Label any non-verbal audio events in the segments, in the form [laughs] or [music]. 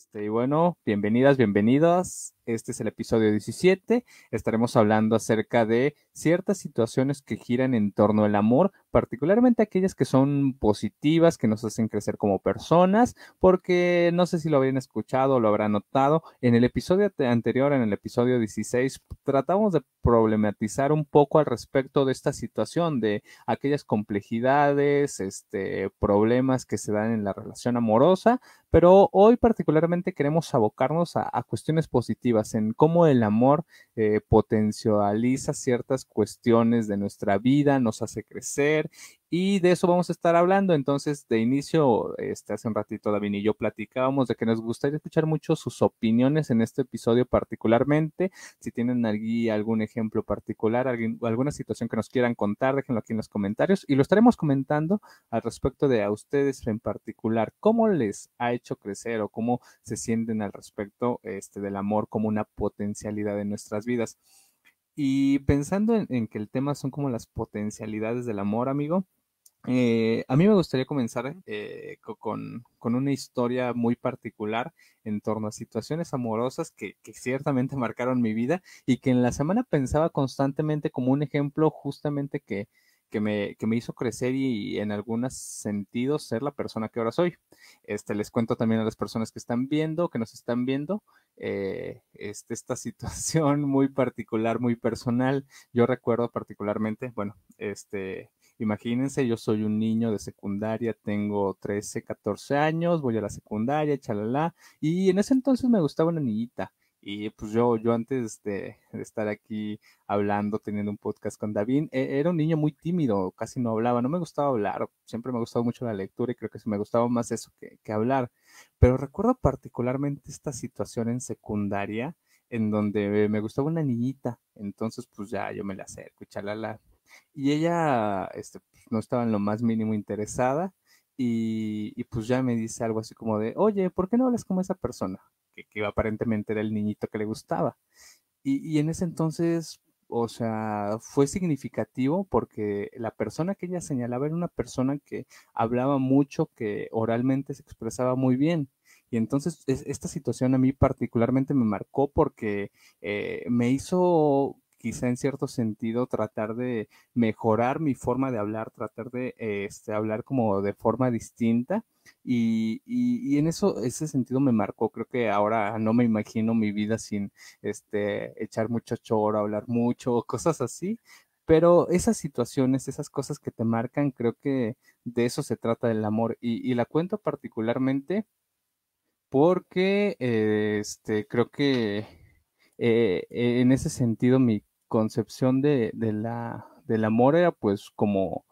Este, y bueno, bienvenidas, bienvenidos. Este es el episodio 17. Estaremos hablando acerca de ciertas situaciones que giran en torno al amor, particularmente aquellas que son positivas, que nos hacen crecer como personas, porque no sé si lo habían escuchado o lo habrán notado. En el episodio anterior, en el episodio 16, tratamos de problematizar un poco al respecto de esta situación, de aquellas complejidades, este, problemas que se dan en la relación amorosa, pero hoy particularmente queremos abocarnos a, a cuestiones positivas, en cómo el amor eh, potencializa ciertas cuestiones de nuestra vida, nos hace crecer y de eso vamos a estar hablando. Entonces, de inicio, este, hace un ratito David y yo platicábamos de que nos gustaría escuchar mucho sus opiniones en este episodio particularmente. Si tienen algún ejemplo particular, alguna situación que nos quieran contar, déjenlo aquí en los comentarios y lo estaremos comentando al respecto de a ustedes en particular, cómo les ha hecho crecer o cómo se sienten al respecto este, del amor como una potencialidad en nuestras vidas. Y pensando en, en que el tema son como las potencialidades del amor, amigo, eh, a mí me gustaría comenzar eh, con, una historia muy particular en torno a situaciones amorosas que, ciertamente [laughs] marcaron mi vida y que en la semana pensaba constantemente como un ejemplo justamente que, que me, que me hizo crecer y, en algunos sentidos ser la persona que ahora soy. Este, les cuento también a las personas que están viendo, que nos están viendo, eh, este, esta [laughs] situación muy particular, muy personal. Yo recuerdo particularmente, bueno, este, Imagínense, yo soy un niño de secundaria, tengo 13, 14 años, voy a la secundaria, chalala, y en ese entonces me gustaba una niñita. Y pues yo, yo antes de, estar aquí hablando, teniendo un podcast con David, e, era un niño muy tímido, casi no hablaba, no me gustaba hablar, siempre me ha gustado mucho la lectura y creo que me gustaba más eso que, que hablar. Pero recuerdo particularmente esta situación en secundaria en donde me gustaba una niñita, entonces pues ya yo me la acerco, chalala, y ella este, pues, no estaba en lo más mínimo interesada y, y, pues ya me dice algo así como de, oye, ¿por qué no hablas como esa persona? Que, que aparentemente era el niñito que le gustaba. Y, y en ese entonces, o sea, fue significativo porque la persona que ella señalaba era una persona que hablaba mucho, que oralmente se expresaba muy bien. Y entonces esta situación a mí particularmente me marcó porque eh, me hizo quizá en cierto sentido tratar de mejorar mi forma de hablar, tratar de este, hablar como de forma distinta. Y, y, en eso, ese sentido me marcó. Creo que ahora no me imagino mi vida sin este, echar mucho choro, hablar mucho, cosas así. Pero esas situaciones, esas cosas que te marcan, creo que de eso se trata el amor. Y, la cuento particularmente porque este, creo que eh, en ese sentido mi concepción de, la, del amor era pues como,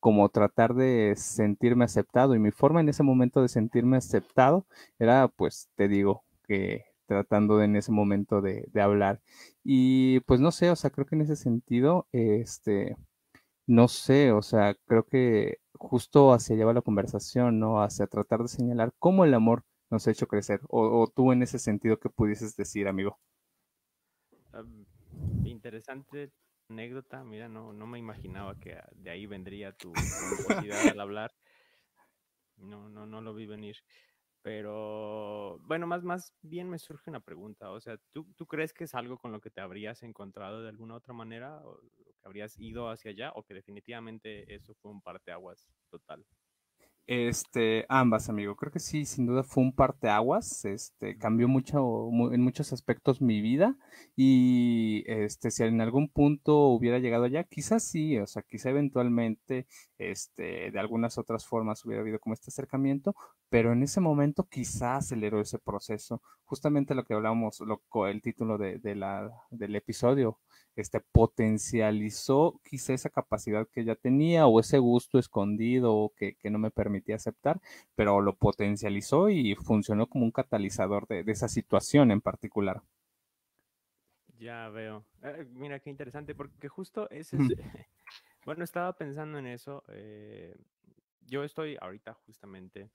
como tratar de sentirme aceptado y mi forma en ese momento de sentirme aceptado era pues te digo que tratando de, en ese momento de, hablar y pues no sé, o sea, creo que en ese sentido, este, no sé, o sea, creo que justo hacia allá va la conversación, ¿no? Hacia tratar de señalar cómo el amor nos ha hecho crecer o, o tú en ese sentido que pudieses decir, amigo interesante anécdota. Mira, no, no me imaginaba que de ahí vendría tu capacidad al hablar. No, no, no lo vi venir. Pero bueno, más, más bien me surge una pregunta. O sea, ¿tú, ¿tú crees que es algo con lo que te habrías encontrado de alguna otra manera? ¿O que habrías ido hacia allá? ¿O que definitivamente eso fue un parteaguas total? Este, ambas, amigo. Creo que sí, sin duda fue un parteaguas. Este, cambió mucho, en muchos aspectos mi vida. Y este, si en algún punto hubiera llegado allá, quizás sí, o sea, quizá eventualmente, este, de algunas otras formas hubiera habido como este acercamiento, pero en ese momento quizás aceleró ese proceso. Justamente lo que hablábamos, lo, el título de, de la, del episodio, este, potencializó quizá esa capacidad que ya tenía o ese gusto escondido que, que, no me permitía aceptar, pero lo potencializó y funcionó como un catalizador de, de esa situación en particular. Ya veo. Eh, mira qué interesante, porque justo ese es, [laughs] bueno, estaba pensando en eso. Eh, yo estoy ahorita justamente,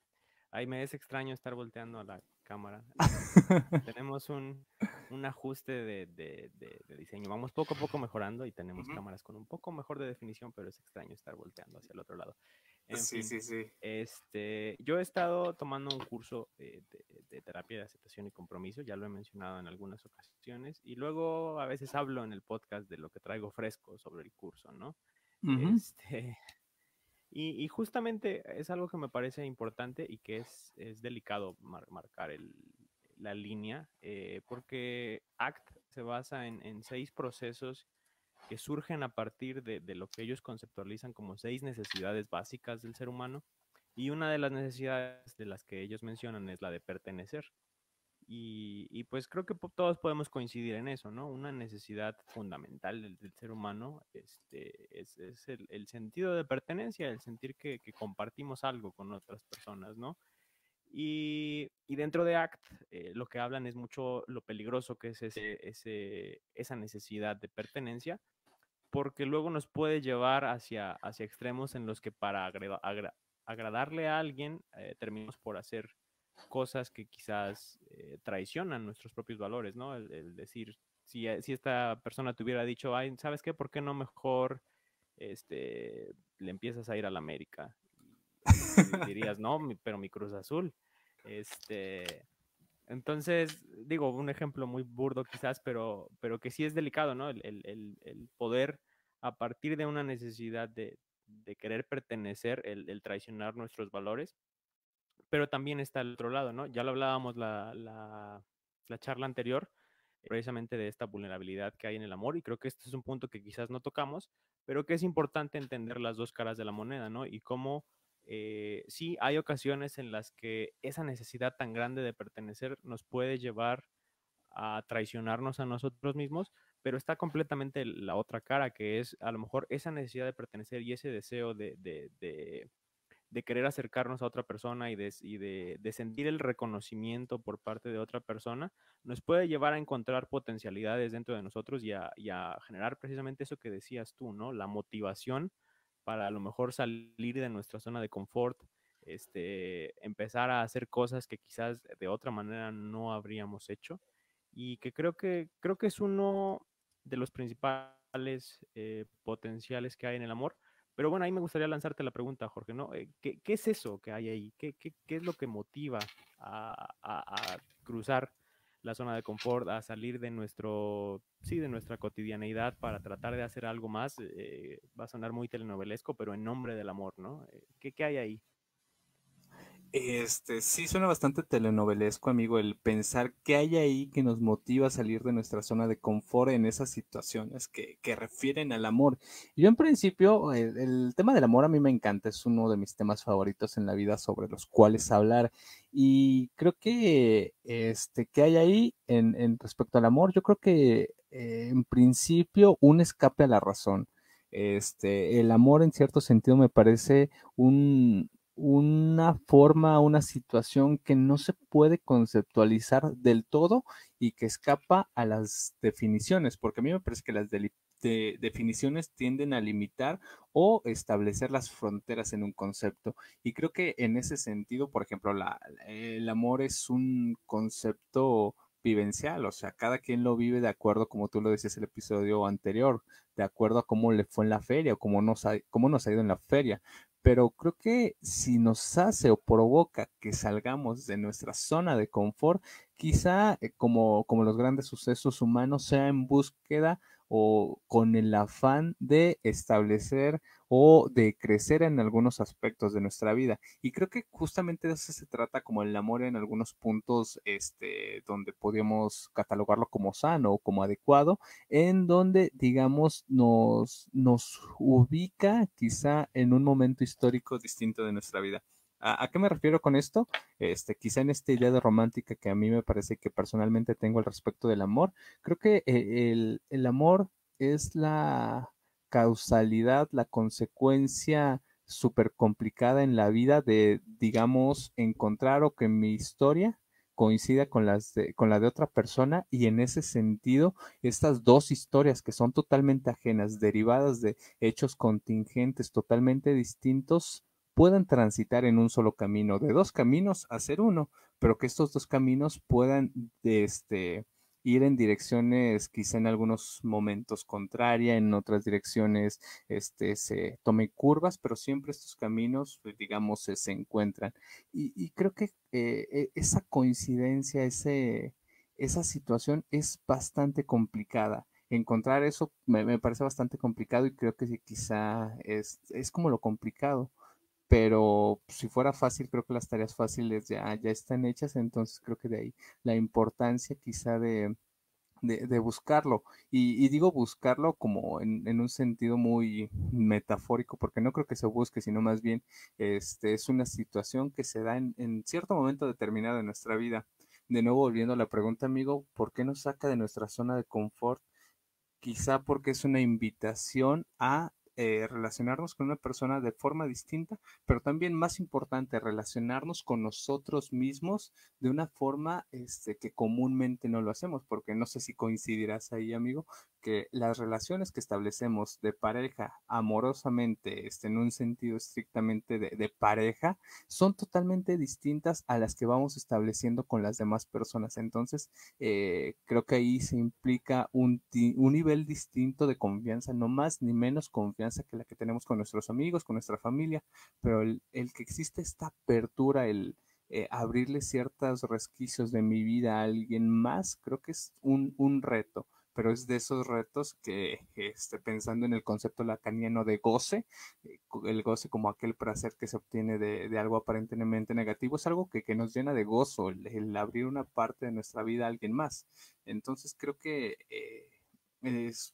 ahí me es extraño estar volteando a la cámara. [laughs] tenemos un, un ajuste de, de, de, diseño. Vamos poco a poco mejorando y tenemos cámaras con un poco mejor de definición, pero es extraño estar volteando hacia el otro lado. sí, sí, sí. Este, yo he estado tomando un curso de, terapia de aceptación y compromiso, ya lo he mencionado en algunas ocasiones, y luego a veces hablo en el podcast de lo que traigo fresco sobre el curso, ¿no? Este, y, justamente es algo que me parece importante y que es, es delicado marcar la línea, eh, porque ACT se basa en, seis procesos que surgen a partir de, lo que ellos conceptualizan como seis necesidades básicas del ser humano. Y una de las necesidades de las que ellos mencionan es la de pertenecer. Y, pues creo que todos podemos coincidir en eso, ¿no? Una necesidad fundamental del, ser humano este, es, el, sentido de pertenencia, el sentir que, compartimos algo con otras personas, ¿no? Y, dentro de ACT eh, lo que hablan es mucho lo peligroso que es ese, esa necesidad de pertenencia, porque luego nos puede llevar hacia, hacia extremos en los que para agradarle a alguien eh, terminamos por hacer cosas que quizás eh, traicionan nuestros propios valores, ¿no? El, decir, si, eh, si, esta persona te hubiera dicho, ay, ¿sabes qué? ¿Por qué no mejor este, le empiezas a ir a la América? dirías, no, pero mi Cruz Azul. Este, entonces, digo, un ejemplo muy burdo quizás, pero, pero que sí es delicado, ¿no? El, el, el poder, a partir de una necesidad de, de querer pertenecer, el, traicionar nuestros valores, pero también está el otro lado, ¿no? Ya lo hablábamos la, la, la charla anterior, precisamente de esta vulnerabilidad que hay en el amor, y creo que este es un punto que quizás no tocamos, pero que es importante entender las dos caras de la moneda, ¿no? Y cómo eh, sí hay ocasiones en las que esa necesidad tan grande de pertenecer nos puede llevar a traicionarnos a nosotros mismos, pero está completamente la otra cara, que es a lo mejor esa necesidad de pertenecer y ese deseo de, de, querer acercarnos a otra persona y, de, de, sentir el reconocimiento por parte de otra persona, nos puede llevar a encontrar potencialidades dentro de nosotros y a, y a generar precisamente eso que decías tú, ¿no? La motivación para a lo mejor salir de nuestra zona de confort, este, empezar a hacer cosas que quizás de otra manera no habríamos hecho y que creo que creo que es uno de los principales eh, potenciales que hay en el amor. Pero bueno, ahí me gustaría lanzarte la pregunta, Jorge, ¿no? Eh, ¿Qué, qué es eso que hay ahí? ¿Qué, qué, qué es lo que motiva a, a, cruzar la zona de confort, a salir de nuestro, sí, de nuestra cotidianeidad para tratar de hacer algo más? Eh, va a sonar muy telenovelesco, pero en nombre del amor, ¿no? ¿Qué, qué hay ahí? Este, sí suena bastante telenovelesco, amigo, el pensar qué hay ahí que nos motiva a salir de nuestra zona de confort en esas situaciones que, que refieren al amor. Yo en principio, el, tema del amor a mí me encanta, es uno de mis temas favoritos en la vida sobre los cuales hablar. Y creo que, este, ¿qué hay ahí en, respecto al amor? Yo creo que eh, en principio un escape a la razón. Este, el amor en cierto sentido me parece un, una forma, una situación que no se puede conceptualizar del todo y que escapa a las definiciones, porque a mí me parece que las definiciones tienden a limitar o establecer las fronteras en un concepto. Y creo que en ese sentido, por ejemplo, el amor es un concepto vivencial, o sea, cada quien lo vive de acuerdo, como tú lo decías el episodio anterior, de acuerdo a cómo le fue en la feria o cómo nos ha, cómo nos ha ido en la feria pero creo que si nos hace o provoca que salgamos de nuestra zona de confort, quizá eh, como, como los grandes sucesos humanos sea en búsqueda o con el afán de establecer o de crecer en algunos aspectos de nuestra vida. Y creo que justamente de eso se trata como el amor en algunos puntos este, donde podríamos catalogarlo como sano o como adecuado, en donde, digamos, nos, nos ubica quizá en un momento histórico distinto de nuestra vida. ¿A, qué me refiero con esto? Este, quizá en esta idea de romántica que a mí me parece que personalmente tengo al respecto del amor, creo que eh, el, el amor es la causalidad, la consecuencia súper complicada en la vida de, digamos, encontrar o que mi historia coincida con, las con la de otra persona y en ese sentido estas dos historias que son totalmente ajenas, derivadas de hechos contingentes totalmente distintos, puedan transitar en un solo camino, de dos caminos a ser uno, pero que estos dos caminos puedan este, ir en direcciones quizá en algunos momentos contraria, en otras direcciones este, se tomen curvas, pero siempre estos caminos, pues, digamos, se, encuentran. Y, creo que eh, e, esa coincidencia, ese, esa situación es bastante complicada. Encontrar eso me, parece bastante complicado y creo que quizá es, es como lo complicado pero si fuera fácil, creo que las tareas fáciles ya, ya están hechas, entonces creo que de ahí la importancia quizá de, de, buscarlo. Y, digo buscarlo como en, un sentido muy metafórico, porque no creo que se busque, sino más bien este, es una situación que se da en, en cierto momento determinado de nuestra vida. De nuevo, volviendo a la pregunta, amigo, ¿por qué nos saca de nuestra zona de confort? Quizá porque es una invitación a eh, relacionarnos con una persona de forma distinta, pero también más importante, relacionarnos con nosotros mismos de una forma este, que comúnmente no lo hacemos, porque no sé si coincidirás ahí, amigo, que las relaciones que establecemos de pareja amorosamente, este, en un sentido estrictamente de, pareja, son totalmente distintas a las que vamos estableciendo con las demás personas. Entonces, eh, creo que ahí se implica un, un nivel distinto de confianza, no más ni menos confianza que la que tenemos con nuestros amigos, con nuestra familia, pero el, que existe esta apertura, el eh, abrirle ciertos resquicios de mi vida a alguien más, creo que es un, reto pero es de esos retos que, este, pensando en el concepto lacaniano de goce, eh, el goce como aquel placer que se obtiene de, algo aparentemente negativo, es algo que, nos llena de gozo, el, abrir una parte de nuestra vida a alguien más. Entonces creo que eh, es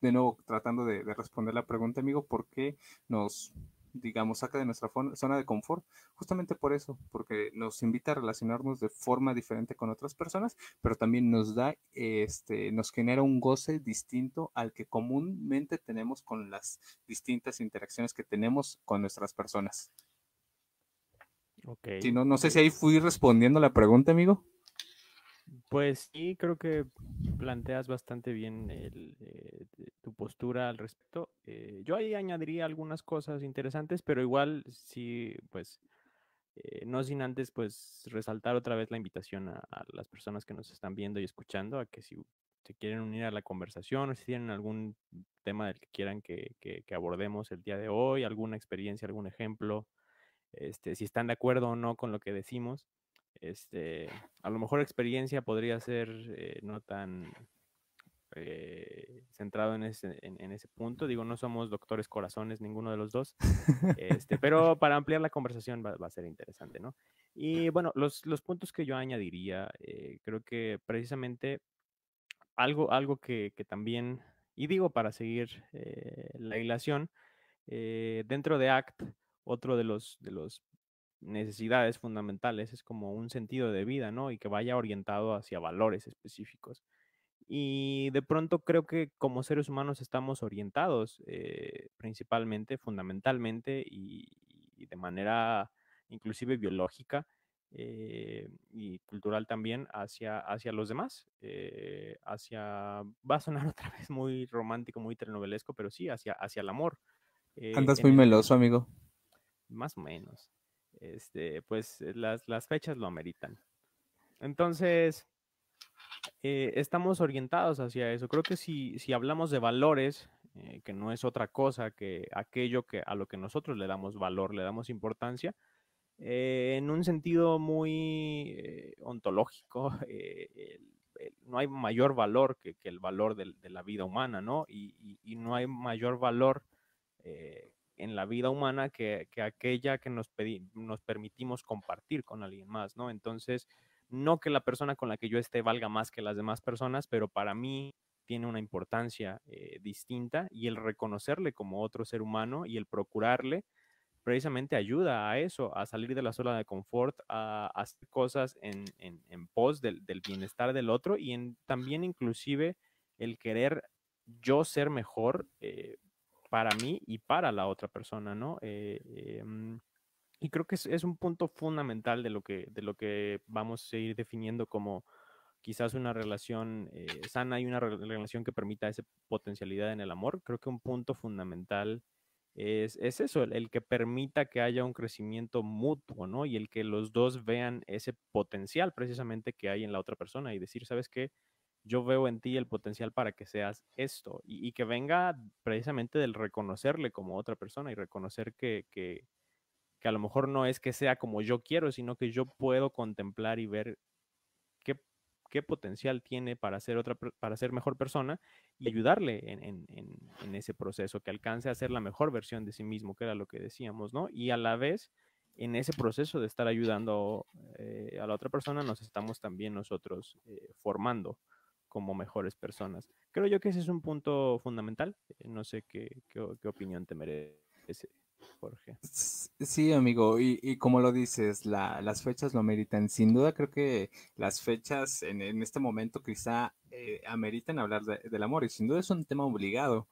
de nuevo tratando de, responder la pregunta, amigo, ¿por qué nos, digamos, saca de nuestra zona de confort? Justamente por eso, porque nos invita a relacionarnos de forma diferente con otras personas, pero también nos da, este, nos genera un goce distinto al que comúnmente tenemos con las distintas interacciones que tenemos con nuestras personas. Ok. Si no, no sé si ahí fui respondiendo la pregunta, amigo. Pues sí, creo que planteas bastante bien eh, tu postura al respecto. Eh, yo ahí añadiría algunas cosas interesantes, pero igual sí, pues, eh, no sin antes, pues, resaltar otra vez la invitación a, las personas que nos están viendo y escuchando a que si se quieren unir a la conversación o si tienen algún tema del que quieran que, que abordemos el día de hoy, alguna experiencia, algún ejemplo, este, si están de acuerdo o no con lo que decimos este, a lo mejor experiencia podría ser eh, no tan eh, centrado en ese, en, ese punto. Digo, no somos doctores corazones, ninguno de los dos. Este, [laughs] pero para ampliar la conversación va, a ser interesante, ¿no? Y bueno, los, los puntos que yo añadiría, eh, creo que precisamente algo, algo que, que, también, y digo para seguir la hilación, dentro de ACT, otro de los, de los necesidades fundamentales, es como un sentido de vida, ¿no? Y que vaya orientado hacia valores específicos. Y de pronto creo que como seres humanos estamos orientados eh, principalmente, fundamentalmente y, de manera inclusive biológica eh, y cultural también hacia, hacia los demás, eh, hacia, [laughs] va a sonar otra vez muy romántico, muy telenovelesco, pero sí, hacia, hacia el amor. Andas muy meloso, amigo. Más o menos este, pues eh, las, fechas lo ameritan. Entonces, eh, estamos orientados hacia eso. Creo que si, si hablamos de valores, eh, que no es otra cosa que aquello que a lo que nosotros le damos valor, le damos importancia, en un sentido muy ontológico, [laughs] no hay mayor valor que, el valor de, la vida humana, ¿no? Y, no hay mayor valor en la vida humana que, aquella que nos, nos permitimos compartir con alguien más, ¿no? Entonces, no que la persona con la que yo esté valga más que las demás personas, pero para mí tiene una importancia eh, distinta y el reconocerle como otro ser humano y el procurarle precisamente ayuda a eso, a salir de la zona de confort, a, hacer cosas en, pos del, bienestar del otro y en, también inclusive el querer yo ser mejor eh, para mí y para la otra persona, ¿no? Eh, em, y creo que es, un punto fundamental de lo, que, de lo que vamos a ir definiendo como quizás una relación eh, sana y una relación que permita esa potencialidad en el amor. Creo que un punto fundamental es, eso, el, que permita que haya un crecimiento mutuo, ¿no? Y el que los dos vean ese potencial precisamente que hay en la otra persona y decir, ¿sabes qué? Yo veo en ti el potencial para que seas esto y, que venga precisamente del reconocerle como otra persona y reconocer que, que, que a lo mejor no es que sea como yo quiero, sino que yo puedo contemplar y ver qué potencial tiene para ser otra para ser mejor persona y ayudarle en, ese proceso, que alcance a ser la mejor versión de sí mismo, que era lo que decíamos, ¿no? Y a la vez, en ese proceso de estar ayudando eh, a la otra persona, nos estamos también nosotros eh, formando como mejores personas. Creo yo que ese es un punto fundamental. Eh, no sé qué, qué, qué opinión te merece. Jorge. Sí, amigo, y, como lo dices, las fechas lo ameritan. Sin duda creo que las fechas en, este momento quizá eh, ameritan hablar del amor y sin duda es un tema obligado.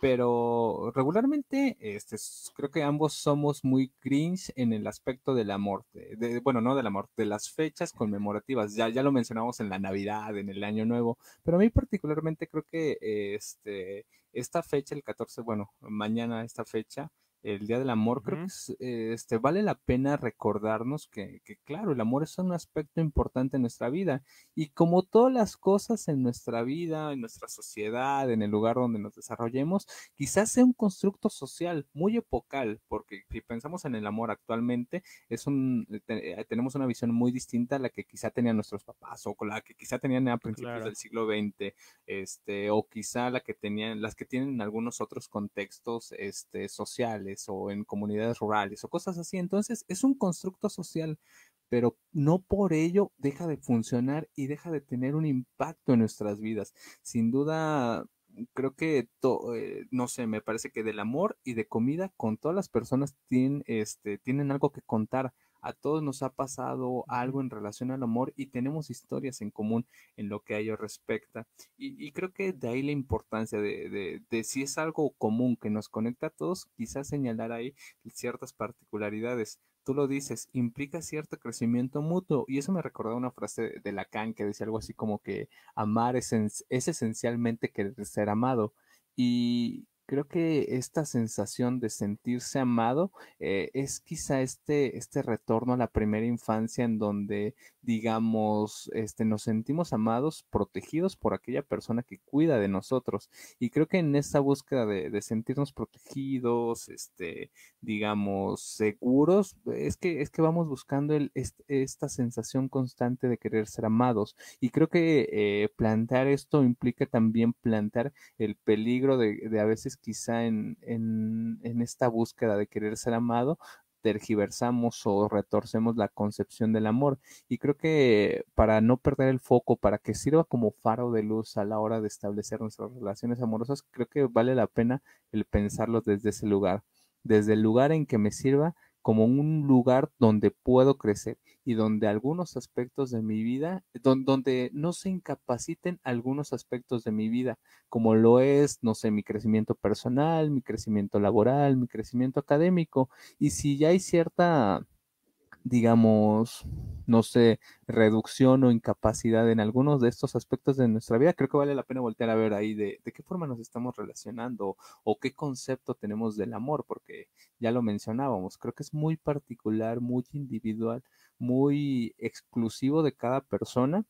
Pero regularmente, este, creo que ambos somos muy cringe en el aspecto del amor. De, bueno, no del amor, de las fechas conmemorativas. Ya, ya lo mencionamos en la Navidad, en el Año Nuevo. Pero a mí particularmente creo que este, esta fecha, el 14, bueno, mañana esta fecha, el Día del Amor, creo que este, vale la pena recordarnos que, que, claro, el amor es un aspecto importante en nuestra vida y como todas las cosas en nuestra vida, en nuestra sociedad, en el lugar donde nos desarrollemos, quizás sea un constructo social muy epocal, porque si pensamos en el amor actualmente, es un, eh, tenemos una visión muy distinta a la que quizá tenían nuestros papás o con la que quizá tenían a principios del siglo XX, este, o quizá la que tenían, las que tienen algunos otros contextos este, sociales o en comunidades rurales o cosas así. Entonces es un constructo social, pero no por ello deja de funcionar y deja de tener un impacto en nuestras vidas. Sin duda, creo que, eh, no sé, me parece que del amor y de comida con todas las personas tienen, este, tienen algo que contar a todos nos ha pasado algo en relación al amor y tenemos historias en común en lo que a ello respecta. Y, creo que de ahí la importancia de, si es algo común que nos conecta a todos, quizás señalar ahí ciertas particularidades tú lo dices, implica cierto crecimiento mutuo. Y eso me recordó una frase de Lacan que decía algo así como que amar es, es esencialmente querer ser amado. Y, creo que esta sensación de sentirse amado eh, es quizá este, este retorno a la primera infancia en donde, digamos, este, nos sentimos amados, protegidos por aquella persona que cuida de nosotros. Y creo que en esa búsqueda de, sentirnos protegidos, este, digamos, seguros, es que, es que vamos buscando el, esta sensación constante de querer ser amados. Y creo que eh, plantear esto implica también plantear el peligro de, de a veces quizá en, en, esta búsqueda de querer ser amado, tergiversamos o retorcemos la concepción del amor. Y creo que para no perder el foco, para que sirva como faro de luz a la hora de establecer nuestras relaciones amorosas, creo que vale la pena el pensarlo desde ese lugar, desde el lugar en que me sirva como un lugar donde puedo crecer y donde algunos aspectos de mi vida, donde no se incapaciten algunos aspectos de mi vida, como lo es, no sé, mi crecimiento personal, mi crecimiento laboral, mi crecimiento académico. Y si ya hay cierta digamos, no sé, reducción o incapacidad en algunos de estos aspectos de nuestra vida, creo que vale la pena voltear a ver ahí de, qué forma nos estamos relacionando o qué concepto tenemos del amor, porque ya lo mencionábamos, creo que es muy particular, muy individual, muy exclusivo de cada persona,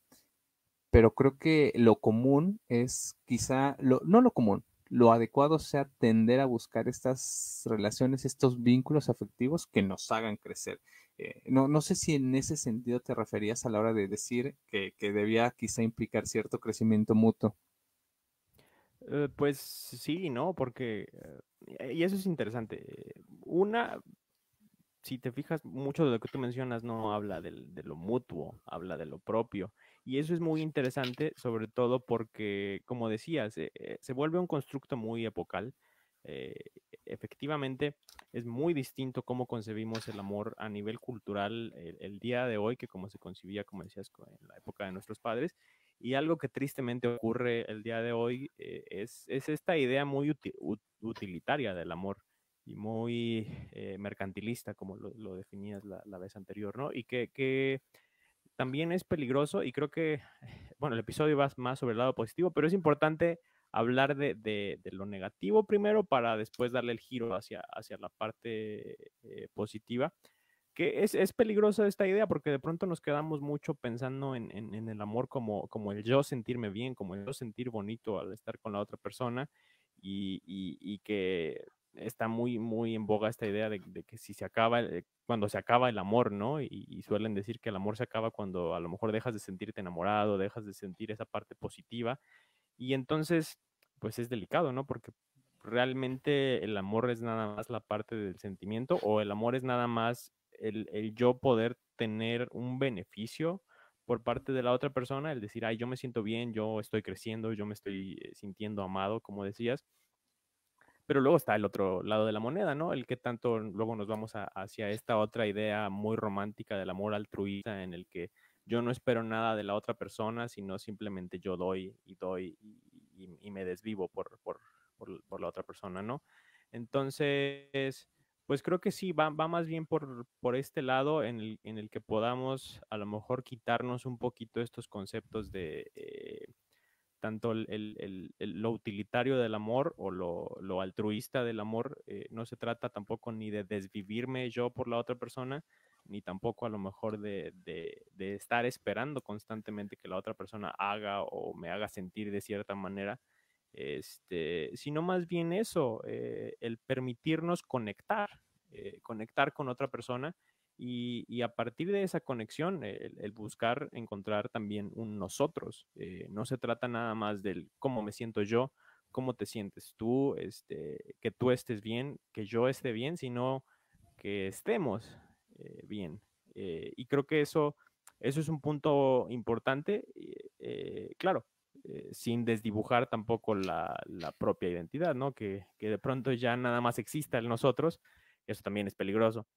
pero creo que lo común es quizá, lo, no lo común, lo adecuado sea tender a buscar estas relaciones, estos vínculos afectivos que nos hagan crecer. Eh, no, no sé si en ese sentido te referías a la hora de decir que, debía quizá implicar cierto crecimiento mutuo. Eh, pues sí, ¿no? Porque, eh, y eso es interesante. Una, si te fijas, mucho de lo que tú mencionas no habla de lo mutuo, habla de lo propio. Y eso es muy interesante, sobre todo porque, como decías, eh, eh, se vuelve un constructo muy epocal. Eh, efectivamente, es muy distinto cómo concebimos el amor a nivel cultural el, día de hoy que como se concibía, como decías, en la época de nuestros padres. Y algo que tristemente ocurre el día de hoy es, esta idea muy utilitaria del amor y muy mercantilista, como lo, definías la, vez anterior, ¿no? Y que, que también es peligroso y creo que, bueno, el episodio va más sobre el lado positivo, pero es importante hablar de, de, lo negativo primero para después darle el giro hacia, hacia la parte eh, positiva. Que es, es, peligrosa esta idea porque de pronto nos quedamos mucho pensando en, en, el amor como, como el yo sentirme bien, como el yo sentir bonito al estar con la otra persona y, y, y que está muy, muy en boga esta idea de, que si se acaba, eh, cuando se acaba el amor, ¿no? Y, suelen decir que el amor se acaba cuando a lo mejor dejas de sentirte enamorado, dejas de sentir esa parte positiva. Y entonces, pues es delicado, ¿no? Porque realmente el amor es nada más la parte del sentimiento o el amor es nada más el, el yo poder tener un beneficio por parte de la otra persona, el decir, ay, yo me siento bien, yo estoy creciendo, yo me estoy eh, sintiendo amado, como decías pero luego está el otro lado de la moneda, ¿no? El que tanto luego nos vamos hacia esta otra idea muy romántica del amor altruista en el que yo no espero nada de la otra persona, sino simplemente yo doy y doy y, me desvivo por, por, por, la otra persona, ¿no? Entonces, pues creo que sí, va, va más bien por, por este lado en el, en el, que podamos a lo mejor quitarnos un poquito estos conceptos de... Eh, tanto el, lo utilitario del amor o lo, altruista del amor, eh, no se trata tampoco ni de desvivirme yo por la otra persona, ni tampoco a lo mejor de, estar esperando constantemente que la otra persona haga o me haga sentir de cierta manera, este, sino más bien eso, eh, el permitirnos conectar, eh, conectar con otra persona y, a partir de esa conexión, el, buscar encontrar también un nosotros. Eh, no se trata nada más del cómo me siento yo, cómo te sientes tú, este, que tú estés bien, que yo esté bien, sino que estemos eh, bien. Eh, y creo que eso, eso es un punto importante, claro, sin desdibujar tampoco la, la, propia identidad, ¿no? Que, que de pronto ya nada más exista el nosotros, eso también es peligroso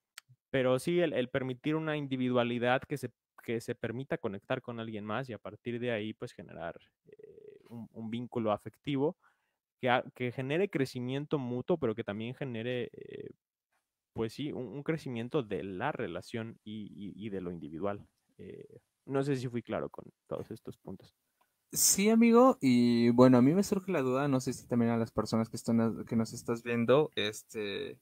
pero sí el, permitir una individualidad que se, que se permita conectar con alguien más y a partir de ahí pues generar eh, un, vínculo afectivo que, que, genere crecimiento mutuo, pero que también genere eh, pues sí, un, crecimiento de la relación y, de lo individual. Eh, no sé si fui claro con todos estos puntos. Sí, amigo, y bueno, a mí me surge la duda, no sé si también a las personas que, están, que nos estás viendo, este,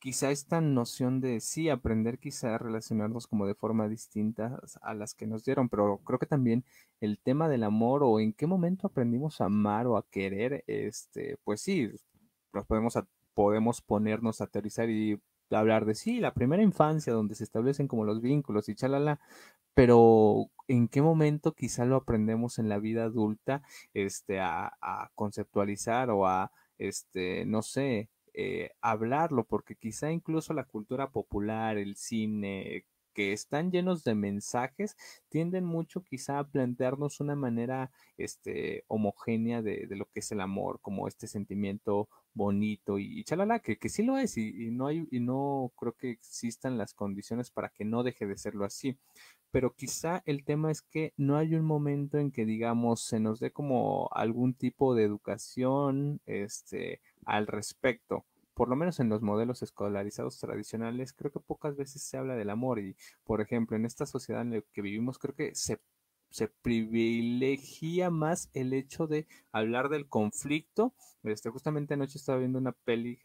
quizá esta noción de sí aprender quizá a relacionarnos como de forma distinta a las que nos dieron, pero creo que también el tema del amor o en qué momento aprendimos a amar o a querer, este, pues sí, nos podemos, podemos ponernos a aterrizar y hablar de sí, la primera infancia donde se establecen como los vínculos y chalala, pero en qué momento quizá lo aprendemos en la vida adulta, este, a, conceptualizar o a, este, no sé, eh, hablarlo, porque quizá incluso la cultura popular, el cine, que están llenos de mensajes, tienden mucho quizá a plantearnos una manera este, homogénea de, lo que es el amor, como este sentimiento bonito y, chalala, que, que sí lo es y, no hay, y no creo que existan las condiciones para que no deje de serlo así. Pero quizá el tema es que no hay un momento en que digamos se nos dé como algún tipo de educación este, al respecto por lo menos en los modelos escolarizados tradicionales, creo que pocas veces se habla del amor y, por ejemplo, en esta sociedad en la que vivimos, creo que se se privilegia más el hecho de hablar del conflicto. Este, justamente anoche estaba viendo una peli,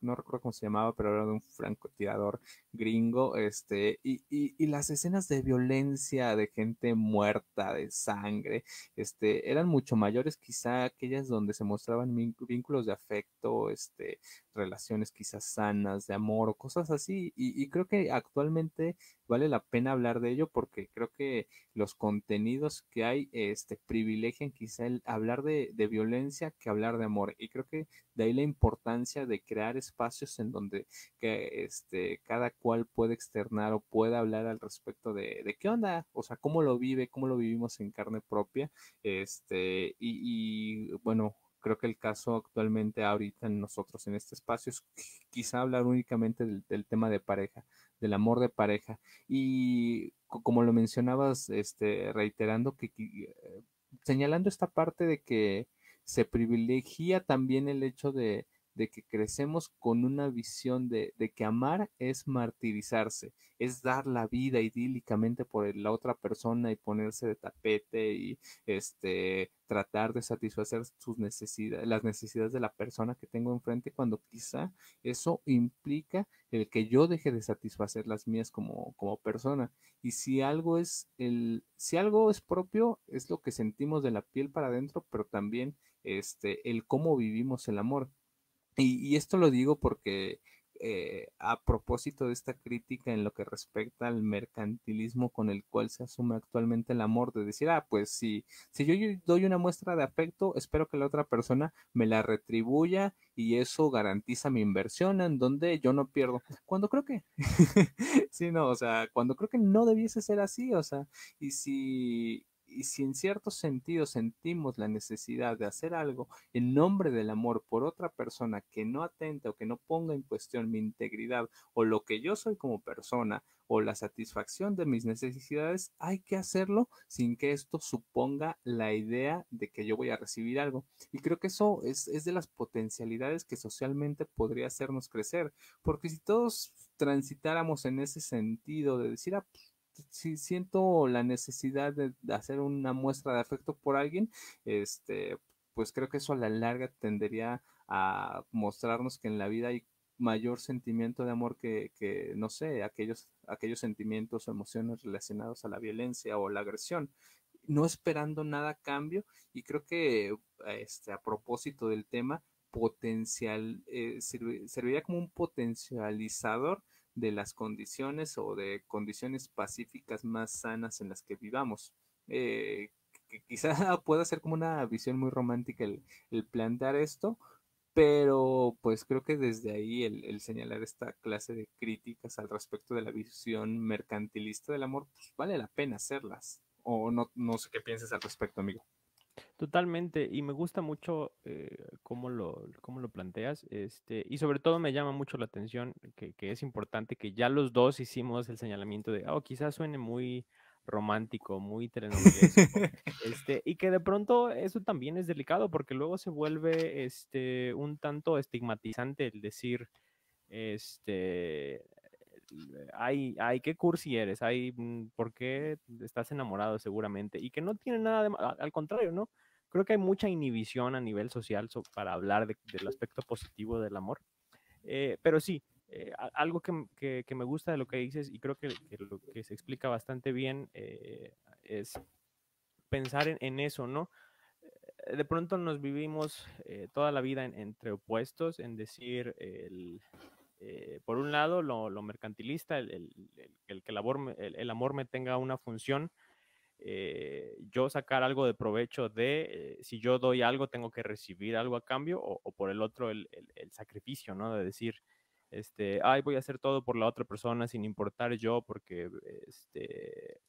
no recuerdo cómo se llamaba, pero era de un francotirador gringo, este, y, y, las escenas de violencia, de gente muerta, de sangre, este, eran mucho mayores quizá aquellas donde se mostraban vínculos de afecto, este, relaciones quizás sanas, de amor o cosas así, y, y creo que actualmente vale la pena hablar de ello porque creo que los contenidos que hay este, privilegian quizá el hablar de, violencia que hablar de amor. Y creo que de ahí la importancia de crear espacios en donde que, este, cada cual puede externar o pueda hablar al respecto de, qué onda, o sea, cómo lo vive, cómo lo vivimos en carne propia. Este, y, bueno, creo que el caso actualmente ahorita en nosotros en este espacio es quizá hablar únicamente del, tema de pareja, del amor de pareja. Y como lo mencionabas, este, reiterando que, señalando esta parte de que se privilegia también el hecho de, de que crecemos con una visión de, de, que amar es martirizarse, es dar la vida idílicamente por la otra persona y ponerse de tapete y este tratar de satisfacer sus necesidades, las necesidades de la persona que tengo enfrente, cuando quizá eso implica el que yo deje de satisfacer las mías como, como persona. Y si algo es el, si algo es propio, es lo que sentimos de la piel para adentro, pero también este, el cómo vivimos el amor. Y, y esto lo digo porque eh, a propósito de esta crítica en lo que respecta al mercantilismo con el cual se asume actualmente el amor, de decir, ah, pues si, si yo doy una muestra de afecto, espero que la otra persona me la retribuya y eso garantiza mi inversión en donde yo no pierdo. [laughs] Cuando creo que, [laughs] sí, no, o sea, cuando creo que no debiese ser así, o sea, y si, y si en cierto sentido sentimos la necesidad de hacer algo en nombre del amor por otra persona que no atente o que no ponga en cuestión mi integridad o lo que yo soy como persona o la satisfacción de mis necesidades, hay que hacerlo sin que esto suponga la idea de que yo voy a recibir algo. Y creo que eso es, es de las potencialidades que socialmente podría hacernos crecer, porque si todos transitáramos en ese sentido de decir, ah, pues, si siento la necesidad de, hacer una muestra de afecto por alguien, este, pues creo que eso a la larga tendería a mostrarnos que en la vida hay mayor sentimiento de amor que, que no sé, aquellos, aquellos sentimientos o emociones relacionados a la violencia o la agresión no esperando nada cambio. Y creo que este, a propósito del tema potencial eh, serviría como un potencializador de las condiciones o de condiciones pacíficas más sanas en las que vivamos. Eh, que quizá [laughs] pueda ser como una visión muy romántica el, plantear esto, pero pues creo que desde ahí el, señalar esta clase de críticas al respecto de la visión mercantilista del amor, pues vale la pena hacerlas. O no, no sé qué piensas al respecto, amigo. Totalmente, y me gusta mucho eh, cómo, lo, cómo lo planteas, este, y sobre todo me llama mucho la atención que, que, es importante que ya los dos hicimos el señalamiento de, oh, quizás suene muy romántico, muy telenovelesco, [laughs] este, y que de pronto eso también es delicado porque luego se vuelve este, un tanto estigmatizante el decir, este, ay, ay, qué cursi eres, ay, mm, ¿por qué estás enamorado seguramente? Y que no tiene nada de al contrario, ¿no? Creo que hay mucha inhibición a nivel social para hablar del aspecto positivo del amor. Eh, pero sí, eh, algo que, me gusta de lo que dices y creo que, lo que se explica bastante bien eh, es pensar en, eso, ¿no? De pronto nos vivimos toda la vida entre opuestos, en decir, el, eh, por un lado, lo, mercantilista, el, que el, amor, el, amor me tenga una función, eh, yo sacar algo de provecho de, eh, si yo doy algo, tengo que recibir algo a cambio, o, por el otro, el, sacrificio, ¿no? De decir, este, ay, voy a hacer todo por la otra persona sin importar yo, porque, este,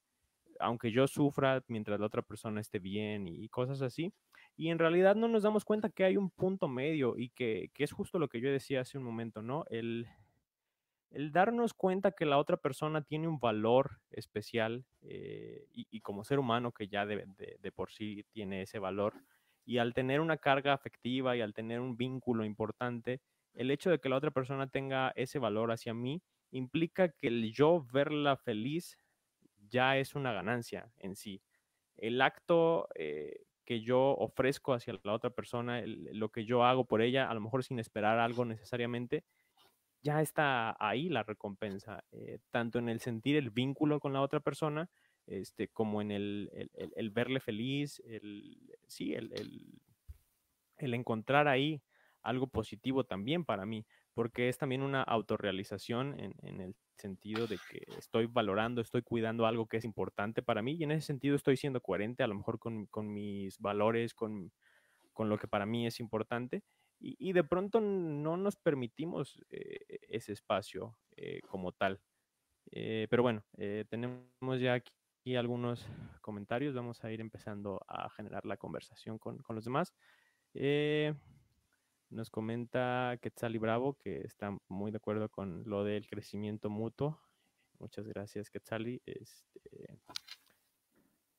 aunque yo sufra mientras la otra persona esté bien y cosas así. Y en realidad no nos damos cuenta que hay un punto medio y que, es justo lo que yo decía hace un momento, ¿no? El, el darnos cuenta que la otra persona tiene un valor especial eh, y, como ser humano que ya de, por sí tiene ese valor y al tener una carga afectiva y al tener un vínculo importante, el hecho de que la otra persona tenga ese valor hacia mí implica que el yo verla feliz ya es una ganancia en sí. El acto eh, que yo ofrezco hacia la otra persona, lo que yo hago por ella, a lo mejor sin esperar algo necesariamente, ya está ahí la recompensa, eh, tanto en el sentir el vínculo con la otra persona, este, como en el, el, verle feliz, el, sí, el, encontrar ahí algo positivo también para mí, porque es también una autorrealización en, en el sentido de que estoy valorando, estoy cuidando algo que es importante para mí y en ese sentido estoy siendo coherente a lo mejor con, con mis valores, con, con, lo que para mí es importante y, y de pronto no nos permitimos eh, ese espacio eh, como tal. Eh, pero bueno, tenemos ya aquí algunos comentarios, vamos a ir empezando a generar la conversación con, con los demás. Nos comenta Quetzal y Bravo que está muy de acuerdo con lo del crecimiento mutuo. Muchas gracias, Quetzali. Este,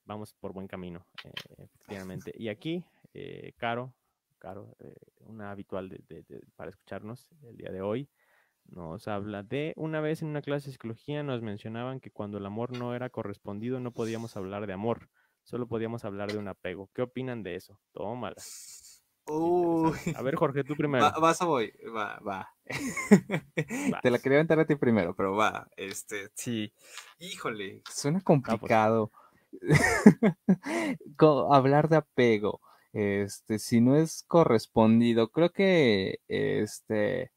vamos por buen camino, eh, [laughs] efectivamente. Y aquí, eh, Caro Caro, eh, una habitual para escucharnos el día de hoy, nos habla de una vez en una clase de psicología nos mencionaban que cuando el amor no era correspondido no podíamos hablar de amor, solo podíamos hablar de un apego. ¿Qué opinan de eso? Tómala. A ver, Jorge, tú [laughs] primero. Va, vas a voy, va, va. [laughs] Te la quería aventar a ti primero, pero va. Este, sí. Híjole, suena pues. complicado. [laughs] hablar de apego. Este, si no es correspondido, creo que este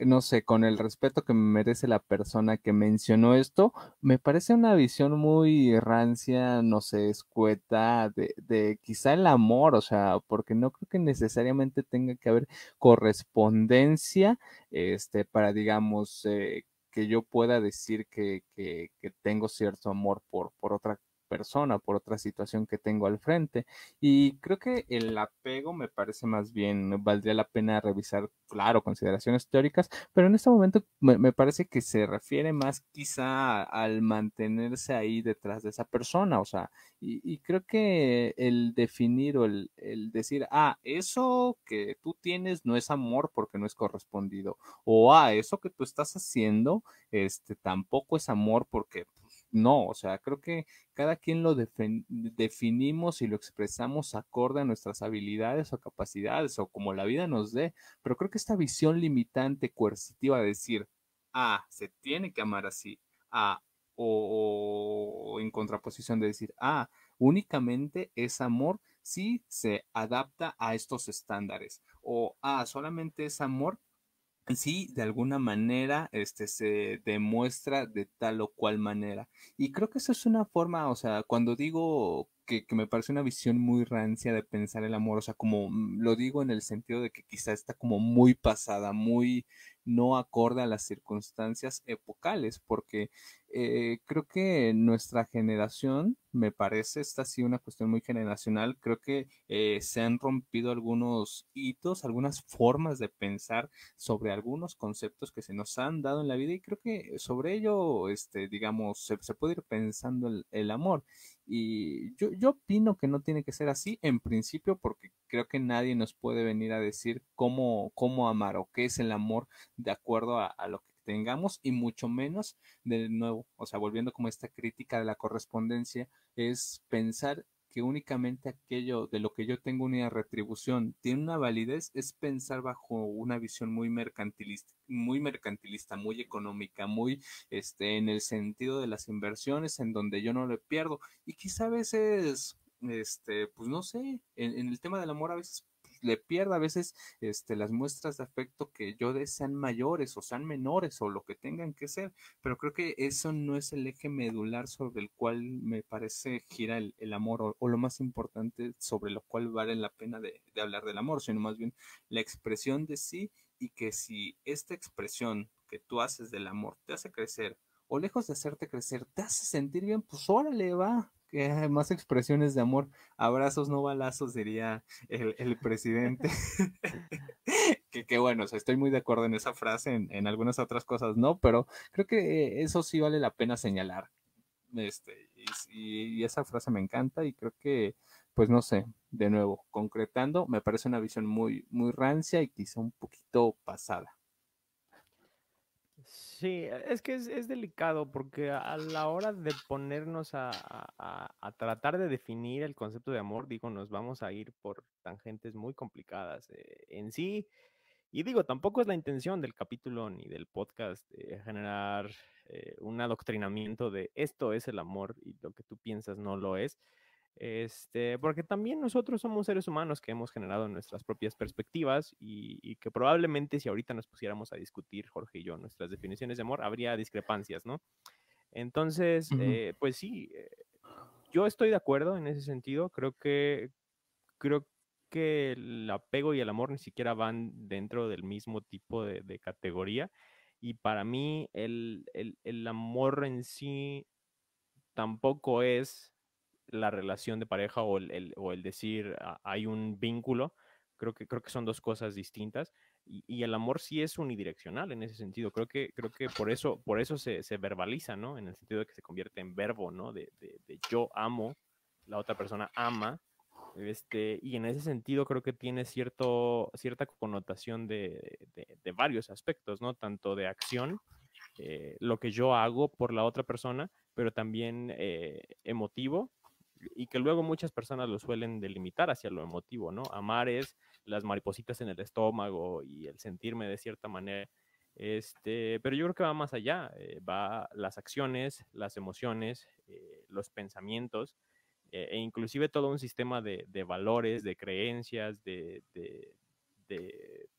no sé, con el respeto que merece la persona que mencionó esto, me parece una visión muy rancia, no sé, escueta de, de quizá el amor, o sea, porque no creo que necesariamente tenga que haber correspondencia, este, para, digamos, eh, que yo pueda decir que, que, que, tengo cierto amor por, por otra persona, por otra situación que tengo al frente. Y creo que el apego me parece más bien, valdría la pena revisar, claro, consideraciones teóricas, pero en este momento me, parece que se refiere más quizá al mantenerse ahí detrás de esa persona, o sea, y, creo que el definir o el, el, decir, ah, eso que tú tienes no es amor porque no es correspondido, o ah, eso que tú estás haciendo, este, tampoco es amor porque no, o sea, creo que cada quien lo definimos y lo expresamos acorde a nuestras habilidades o capacidades o como la vida nos dé, pero creo que esta visión limitante, coercitiva de decir, ah, se tiene que amar así, ah, o, o en contraposición de decir, ah, únicamente es amor si se adapta a estos estándares, o ah, solamente es amor sí, de alguna manera, este, se demuestra de tal o cual manera. Y creo que eso es una forma, o sea, cuando digo que, que, me parece una visión muy rancia de pensar el amor, o sea, como mm, lo digo en el sentido de que quizá está como muy pasada, muy no acorde a las circunstancias epocales, porque eh, creo que nuestra generación, me parece, esta sí una cuestión muy generacional, creo que eh, se han rompido algunos hitos, algunas formas de pensar sobre algunos conceptos que se nos han dado en la vida y creo que sobre ello, este, digamos, se, puede ir pensando el, el amor. Y yo, yo opino que no tiene que ser así en principio porque creo que nadie nos puede venir a decir cómo, cómo amar o qué es el amor de acuerdo a, a lo que tengamos y mucho menos de nuevo, o sea, volviendo como esta crítica de la correspondencia, es pensar que únicamente aquello de lo que yo tengo una retribución tiene una validez es pensar bajo una visión muy mercantilista, muy mercantilista, muy económica, muy este en el sentido de las inversiones en donde yo no le pierdo. Y quizá a veces este pues no sé, en, en el tema del amor a veces le pierda a veces este, las muestras de afecto que yo dé sean mayores o sean menores o lo que tengan que ser, pero creo que eso no es el eje medular sobre el cual me parece gira el, amor o, lo más importante sobre lo cual vale la pena de, de hablar del amor, sino más bien la expresión de sí y que si esta expresión que tú haces del amor te hace crecer o lejos de hacerte crecer, te hace sentir bien, pues órale, va, que más expresiones de amor, abrazos, no balazos, diría el, presidente. [laughs] [laughs] que, bueno, estoy muy de acuerdo en esa frase, en, algunas otras cosas no, pero creo que eso sí vale la pena señalar. Este, y, esa frase me encanta y creo que, pues no sé, de nuevo, concretando, me parece una visión muy, muy rancia y quizá un poquito pasada. Sí, es que es, delicado porque a la hora de ponernos a, tratar de definir el concepto de amor, digo, nos vamos a ir por tangentes muy complicadas eh, en sí. Y digo, tampoco es la intención del capítulo ni del podcast generar eh, un adoctrinamiento de esto es el amor y lo que tú piensas no lo es. Este, porque también nosotros somos seres humanos que hemos generado nuestras propias perspectivas y, que probablemente si ahorita nos pusiéramos a discutir, Jorge y yo, nuestras definiciones de amor, habría discrepancias, ¿no? Entonces, eh, pues sí, eh, yo estoy de acuerdo en ese sentido. Creo que, creo que el apego y el amor ni siquiera van dentro del mismo tipo de, categoría. Y para mí, el, el amor en sí tampoco es la relación de pareja o el, o el decir ah, hay un vínculo, creo que, creo que son dos cosas distintas. Y, el amor sí es unidireccional en ese sentido. Creo que, creo que por eso, por eso se, se verbaliza, ¿no? En el sentido de que se convierte en verbo, ¿no? De, de, yo amo, la otra persona ama, Este, y en ese sentido creo que tiene cierto, cierta connotación de, de, varios aspectos, ¿no? Tanto de acción, eh, lo que yo hago por la otra persona, pero también eh, emotivo, y que luego muchas personas lo suelen delimitar hacia lo emotivo, ¿no? Amar es las maripositas en el estómago y el sentirme de cierta manera. Este, pero yo creo que va más allá, eh, va las acciones, las emociones, los pensamientos, eh, e inclusive todo un sistema de, valores, de creencias, de,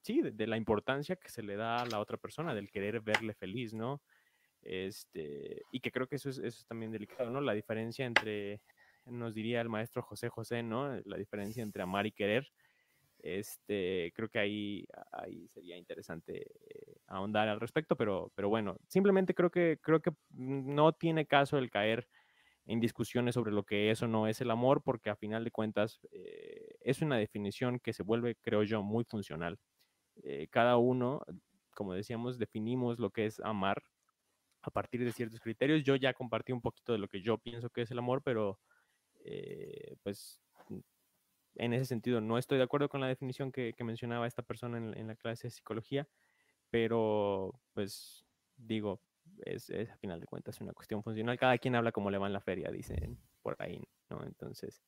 sí, de, la importancia que se le da a la otra persona, del querer verle feliz, ¿no? Este, y que creo que eso es, eso es también delicado, ¿no? La diferencia entre, nos diría el maestro José José, ¿no? La diferencia entre amar y querer. Este, creo que ahí, ahí sería interesante eh, ahondar al respecto, pero, pero bueno, simplemente creo que, creo que no tiene caso el caer en discusiones sobre lo que es o no es el amor, porque a final de cuentas eh, es una definición que se vuelve, creo yo, muy funcional. Eh, cada uno, como decíamos, definimos lo que es amar a partir de ciertos criterios. Yo ya compartí un poquito de lo que yo pienso que es el amor, pero eh, pues en ese sentido no estoy de acuerdo con la definición que, mencionaba esta persona en, en la clase de psicología, pero pues digo, es, a final de cuentas una cuestión funcional. Cada quien habla como le va en la feria, dicen por ahí, ¿no? Entonces.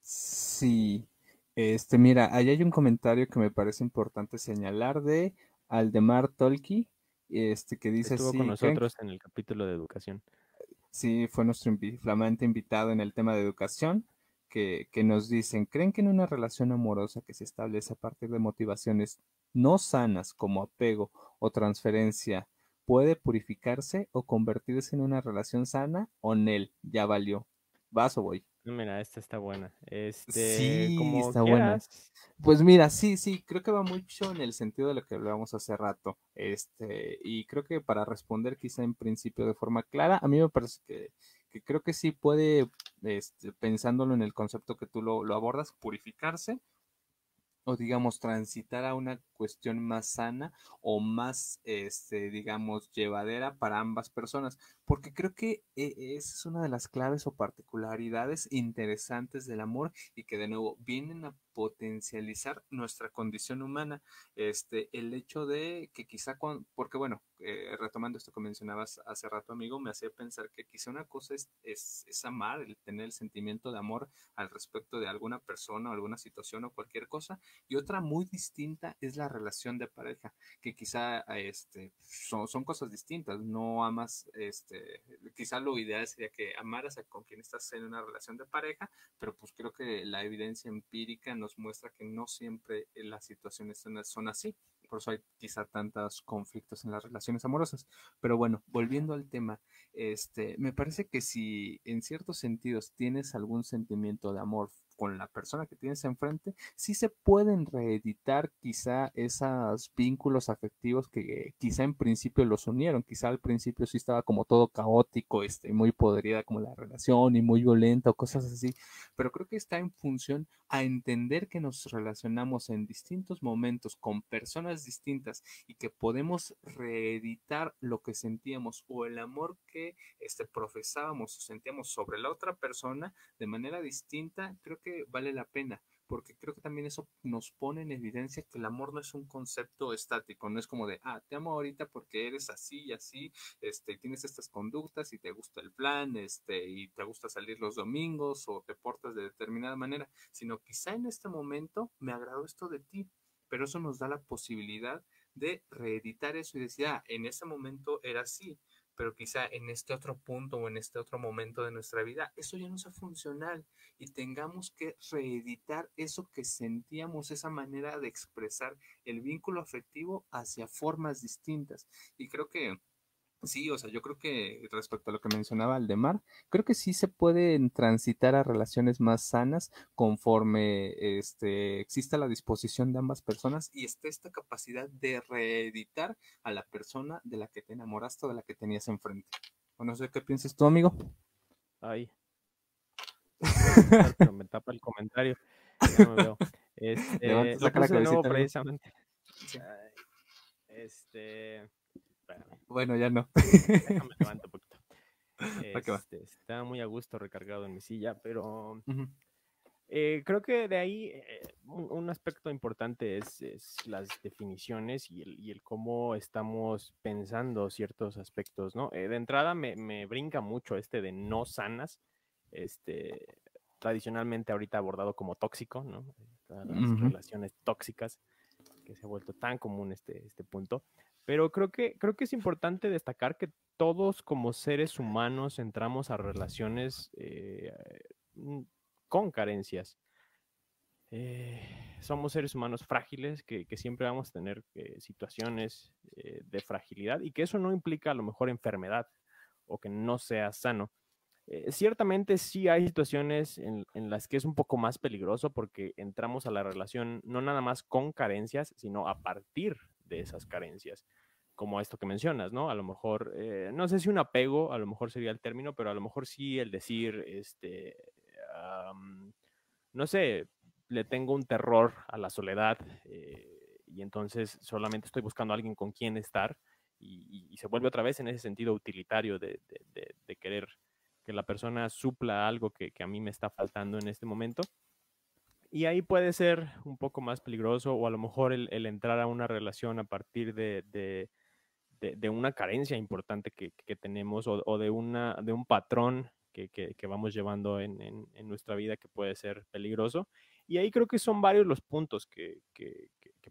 Sí. Este, mira, ahí hay un comentario que me parece importante señalar de Aldemar Tolki, este, que dice Estuvo con nosotros en el capítulo de educación. Sí, fue nuestro flamante invitado en el tema de educación, que, que nos dicen, ¿creen que en una relación amorosa que se establece a partir de motivaciones no sanas como apego o transferencia puede purificarse o convertirse en una relación sana o nel, ya valió. ¿Vas o voy? Mira, esta está buena. Este, sí, está buena. Pues mira, sí, sí, creo que va mucho en el sentido de lo que hablábamos hace rato. Este, y creo que para responder quizá en principio de forma clara, a mí me parece que, creo que sí puede, este, pensándolo en el concepto que tú lo, lo abordas, purificarse o digamos transitar a una cuestión más sana o más, este, digamos, llevadera para ambas personas, porque creo que eh, esa es una de las claves o particularidades interesantes del amor y que de nuevo vienen a potencializar nuestra condición humana. Este, el hecho de que quizá, porque bueno, eh, retomando esto que mencionabas hace rato, amigo, me hacía pensar que quizá una cosa es, es, es, amar, el tener el sentimiento de amor al respecto de alguna persona o alguna situación o cualquier cosa, y otra muy distinta es la relación de pareja, que quizá este, son, son cosas distintas, no amas, este, quizá lo ideal sería que amaras a con quien estás en una relación de pareja, pero pues creo que la evidencia empírica nos muestra que no siempre las situaciones son así. Por eso hay quizá tantos conflictos en las relaciones amorosas. Pero bueno, volviendo al tema, este, me parece que si en ciertos sentidos tienes algún sentimiento de amor con la persona que tienes enfrente, sí se pueden reeditar quizá esos vínculos afectivos que quizá en principio los unieron, quizá al principio sí estaba como todo caótico, este, muy podrida como la relación y muy violenta o cosas así, pero creo que está en función a entender que nos relacionamos en distintos momentos con personas distintas y que podemos reeditar lo que sentíamos o el amor que este, profesábamos o sentíamos sobre la otra persona de manera distinta, creo que vale la pena, porque creo que también eso nos pone en evidencia que el amor no es un concepto estático, no es como de, ah, te amo ahorita porque eres así y así, este, tienes estas conductas y te gusta el plan, este, y te gusta salir los domingos o te portas de determinada manera, sino quizá en este momento me agradó esto de ti, pero eso nos da la posibilidad de reeditar eso y decir, ah, en ese momento era así, pero quizá en este otro punto o en este otro momento de nuestra vida, eso ya no sea funcional y tengamos que reeditar eso que sentíamos, esa manera de expresar el vínculo afectivo hacia formas distintas. Y creo que Sí, o sea, yo creo que respecto a lo que mencionaba Aldemar, creo que sí se pueden transitar a relaciones más sanas conforme este, exista la disposición de ambas personas y esté esta capacidad de reeditar a la persona de la que te enamoraste o de la que tenías enfrente. O no sé qué piensas tú, amigo. Ay. Pero me tapa el comentario. Ya me veo. [laughs] Este, lo nuevo precisamente. Este bueno, ya no. Déjame [laughs] levanto un poquito. Este, está muy a gusto recargado en mi silla, pero eh, creo que de ahí eh, un, aspecto importante es, las definiciones y el, cómo estamos pensando ciertos aspectos, ¿no? Eh, de entrada me, me, brinca mucho este de no sanas, este, tradicionalmente ahorita abordado como tóxico, ¿no? las relaciones tóxicas, que se ha vuelto tan común este, este punto. Pero creo que, creo que es importante destacar que todos como seres humanos entramos a relaciones eh, con carencias. Eh, somos seres humanos frágiles, que, siempre vamos a tener eh, situaciones de fragilidad y que eso no implica a lo mejor enfermedad o que no sea sano. ciertamente sí hay situaciones en, en, las que es un poco más peligroso porque entramos a la relación no nada más con carencias, sino a partir de esas carencias como esto que mencionas, ¿no? A lo mejor, eh, no sé si un apego, a lo mejor sería el término, pero a lo mejor sí el decir, este, no sé, le tengo un terror a la soledad eh, y entonces solamente estoy buscando a alguien con quien estar y, se vuelve otra vez en ese sentido utilitario de, querer que la persona supla algo que, a mí me está faltando en este momento. Y ahí puede ser un poco más peligroso o a lo mejor el, entrar a una relación a partir de, de, una carencia importante que, tenemos o, de, una, de un patrón que, vamos llevando en, nuestra vida que puede ser peligroso. Y ahí creo que son varios los puntos que,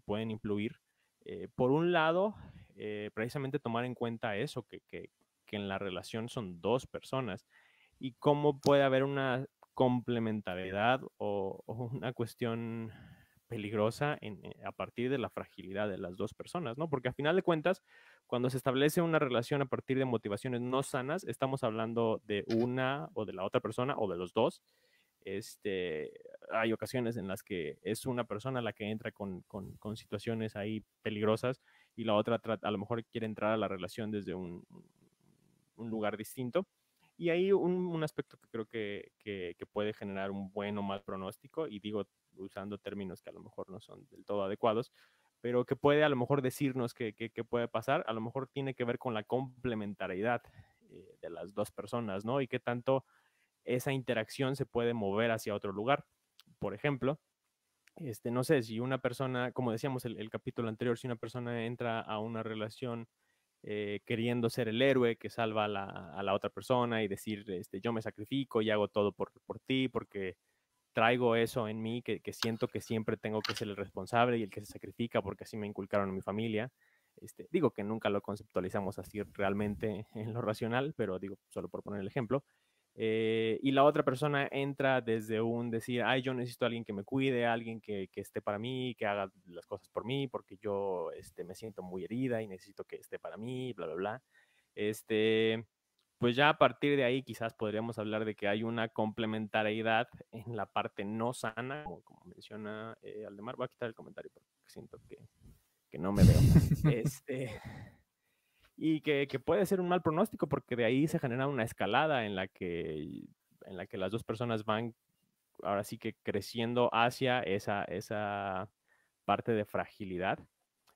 pueden influir. Eh, por un lado, eh, precisamente tomar en cuenta eso, que, en la relación son dos personas y cómo puede haber una complementariedad o, o una cuestión peligrosa en, eh, a partir de la fragilidad de las dos personas, ¿no? Porque a final de cuentas, cuando se establece una relación a partir de motivaciones no sanas, estamos hablando de una o de la otra persona o de los dos. Este, hay ocasiones en las que es una persona la que entra con, con, con situaciones ahí peligrosas y la otra a lo mejor quiere entrar a la relación desde un, un lugar distinto. Y ahí un, un aspecto que creo que, que, que, puede generar un buen o mal pronóstico, y digo usando términos que a lo mejor no son del todo adecuados, pero que puede a lo mejor decirnos que, puede pasar, a lo mejor tiene que ver con la complementariedad eh, de las dos personas, ¿no? Y qué tanto esa interacción se puede mover hacia otro lugar. Por ejemplo, este, no sé, si una persona, como decíamos el, el capítulo anterior, si una persona entra a una relación eh, queriendo ser el héroe que salva a la, a la, otra persona y decir, este, yo me sacrifico y hago todo por, por ti porque traigo eso en mí, que, siento que siempre tengo que ser el responsable y el que se sacrifica porque así me inculcaron en mi familia. Este, digo que nunca lo conceptualizamos así realmente [laughs] en lo racional, pero digo, solo por poner el ejemplo. Eh, y la otra persona entra desde un decir, ay, yo necesito a alguien que me cuide, alguien que, que, esté para mí, que haga las cosas por mí, porque yo este, me siento muy herida y necesito que esté para mí, bla, bla, bla. Este, pues ya a partir de ahí quizás podríamos hablar de que hay una complementariedad en la parte no sana, como, menciona eh, Aldemar. Voy a quitar el comentario porque siento que, no me veo. [laughs] este, y que, puede ser un mal pronóstico porque de ahí se genera una escalada en la que, en la que las dos personas van ahora sí que creciendo hacia esa, esa parte de fragilidad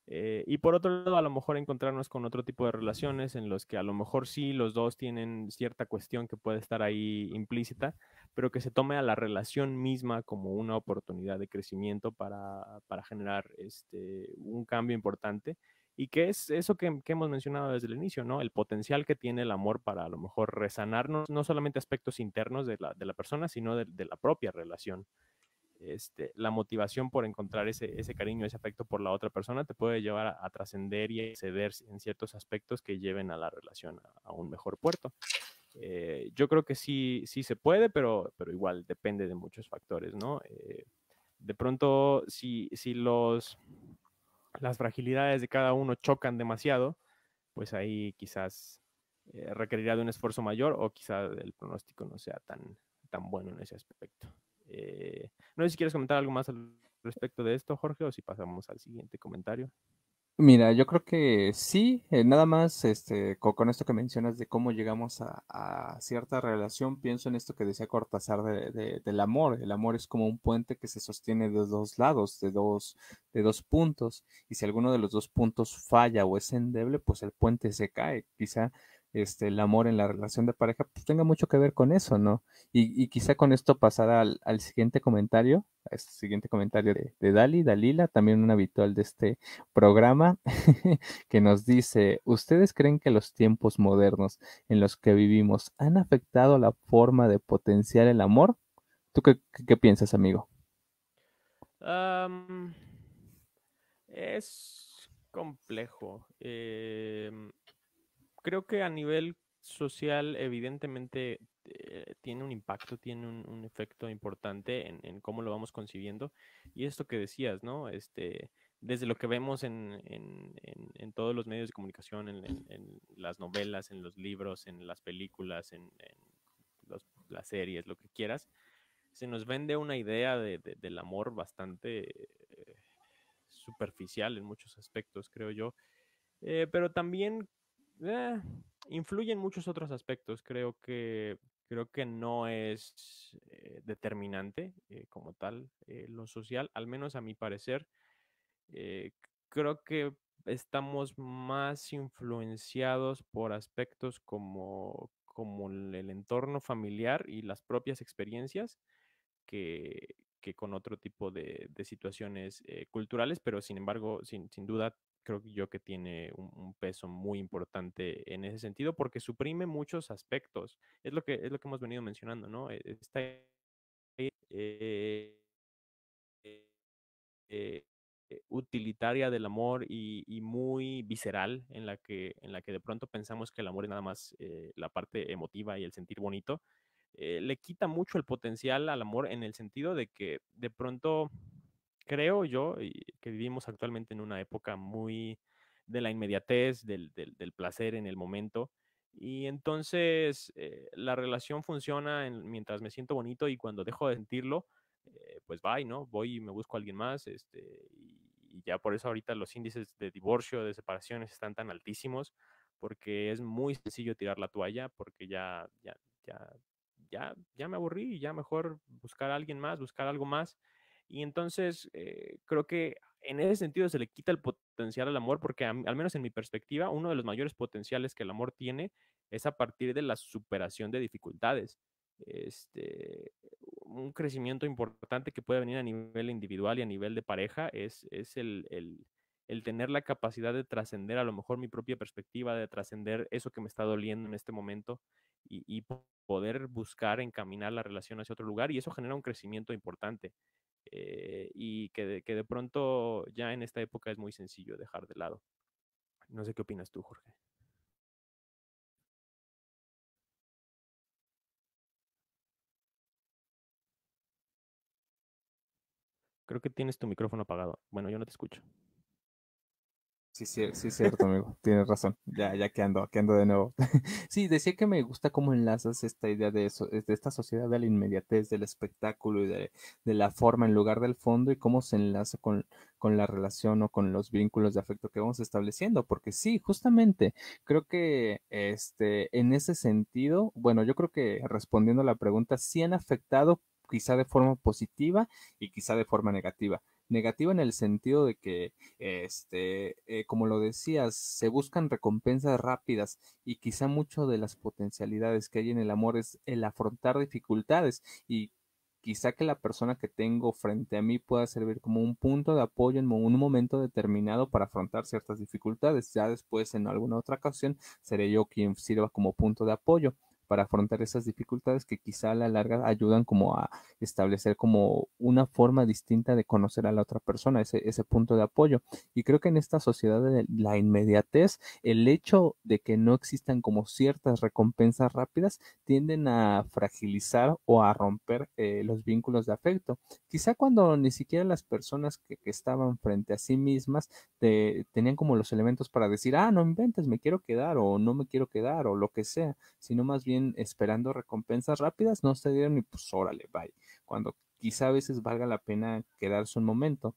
eh, y por otro lado, a lo mejor encontrarnos con otro tipo de relaciones en los que a lo mejor sí los dos tienen cierta cuestión que puede estar ahí implícita, pero que se tome a la relación misma como una oportunidad de crecimiento para, para generar este, un cambio importante. Y que es eso que, que, hemos mencionado desde el inicio, ¿no? El potencial que tiene el amor para a lo mejor resanarnos, no solamente aspectos internos de la, de la persona, sino de, de la propia relación. Este, la motivación por encontrar ese, ese, cariño, ese afecto por la otra persona te puede llevar a, trascender y a ceder en ciertos aspectos que lleven a la relación a, un mejor puerto. Eh, yo creo que sí, sí se puede, pero, pero igual depende de muchos factores, ¿no? Eh, de pronto, si, si los, las fragilidades de cada uno chocan demasiado, pues ahí quizás eh, requerirá de un esfuerzo mayor o quizás el pronóstico no sea tan, tan bueno en ese aspecto. Eh, no sé si quieres comentar algo más al respecto de esto, Jorge, o si pasamos al siguiente comentario. Mira, yo creo que sí, eh, nada más este, con, esto que mencionas de cómo llegamos a, cierta relación, pienso en esto que decía Cortázar de, del amor. El amor es como un puente que se sostiene de dos lados, de dos, de dos puntos, y si alguno de los dos puntos falla o es endeble, pues el puente se cae. Quizá este, el amor en la relación de pareja, pues tenga mucho que ver con eso, ¿no? Y, quizá con esto pasar al, siguiente comentario, al siguiente comentario de, de, Dali, Dalila, también un habitual de este programa, [laughs] que nos dice, ¿ustedes creen que los tiempos modernos en los que vivimos han afectado la forma de potenciar el amor? ¿Tú qué, qué piensas, amigo? es complejo. Em, creo que a nivel social, evidentemente, eh, tiene un impacto, tiene un, efecto importante en, cómo lo vamos concibiendo. Y esto que decías, ¿no? Este, desde lo que vemos en, todos los medios de comunicación, en, las novelas, en los libros, en las películas, en, las series, lo que quieras, se nos vende una idea del amor bastante eh, superficial en muchos aspectos, creo yo. Eh, pero también eh, influye en muchos otros aspectos. Creo que, creo que no es eh, determinante como tal lo social, al menos a mi parecer. creo que estamos más influenciados por aspectos como, como el entorno familiar y las propias experiencias que, con otro tipo de, situaciones culturales, pero sin embargo, sin, sin duda creo yo que tiene un, peso muy importante en ese sentido porque suprime muchos aspectos. Es lo que, es lo que hemos venido mencionando, ¿no? E, Esta eh, eh, utilitaria del amor y, muy visceral en la, que, en la que de pronto pensamos que el amor es nada más eh, la parte emotiva y el sentir bonito, le quita mucho el potencial al amor en el sentido de que de pronto creo yo que vivimos actualmente en una época muy de la inmediatez, del, placer en el momento. Y entonces eh, la relación funciona mientras me siento bonito y cuando dejo de sentirlo, eh, pues bye, ¿no? Voy y me busco a alguien más. Este, y, ya por eso ahorita los índices de divorcio, de separaciones están tan altísimos, porque es muy sencillo tirar la toalla, porque ya, ya, ya, ya, ya me aburrí ya mejor buscar a alguien más, buscar algo más. Y entonces eh, creo que en ese sentido se le quita el potencial al amor, porque al menos en mi perspectiva, uno de los mayores potenciales que el amor tiene es a partir de la superación de dificultades. Este, un crecimiento importante que puede venir a nivel individual y a nivel de pareja es, es el, el, tener la capacidad de trascender a lo mejor mi propia perspectiva, de trascender eso que me está doliendo en este momento y, poder buscar encaminar la relación hacia otro lugar y eso genera un crecimiento importante. Eh, y que de, que de pronto ya en esta época es muy sencillo dejar de lado. No sé qué opinas tú, Jorge. Creo que tienes tu micrófono apagado. Bueno, yo no te escucho. Sí, sí, sí, cierto, amigo. Tienes razón. Ya, ya que ando, que ando de nuevo. [laughs] sí, decía que me gusta cómo enlazas esta idea de eso, de esta sociedad de la inmediatez, del espectáculo y de, la forma en lugar del fondo y cómo se enlaza con, con la relación o con los vínculos de afecto que vamos estableciendo. Porque sí, justamente, creo que este, en ese sentido, bueno, yo creo que respondiendo a la pregunta, sí han afectado quizá de forma positiva y quizá de forma negativa negativa en el sentido de que, este, eh, como lo decías, se buscan recompensas rápidas y quizá mucho de las potencialidades que hay en el amor es el afrontar dificultades y quizá que la persona que tengo frente a mí pueda servir como un punto de apoyo en un momento determinado para afrontar ciertas dificultades. Ya después, en alguna otra ocasión, seré yo quien sirva como punto de apoyo para afrontar esas dificultades que quizá a la larga ayudan como a establecer como una forma distinta de conocer a la otra persona, ese, ese punto de apoyo. Y creo que en esta sociedad de la inmediatez, el hecho de que no existan como ciertas recompensas rápidas tienden a fragilizar o a romper eh, los vínculos de afecto. Quizá cuando ni siquiera las personas que, estaban frente a sí mismas tenían como los elementos para decir, ah, no inventes, me quiero quedar o no me quiero quedar o lo que sea, sino más bien esperando recompensas rápidas, no se dieron y pues órale, bye. Cuando quizá a veces valga la pena quedarse un momento.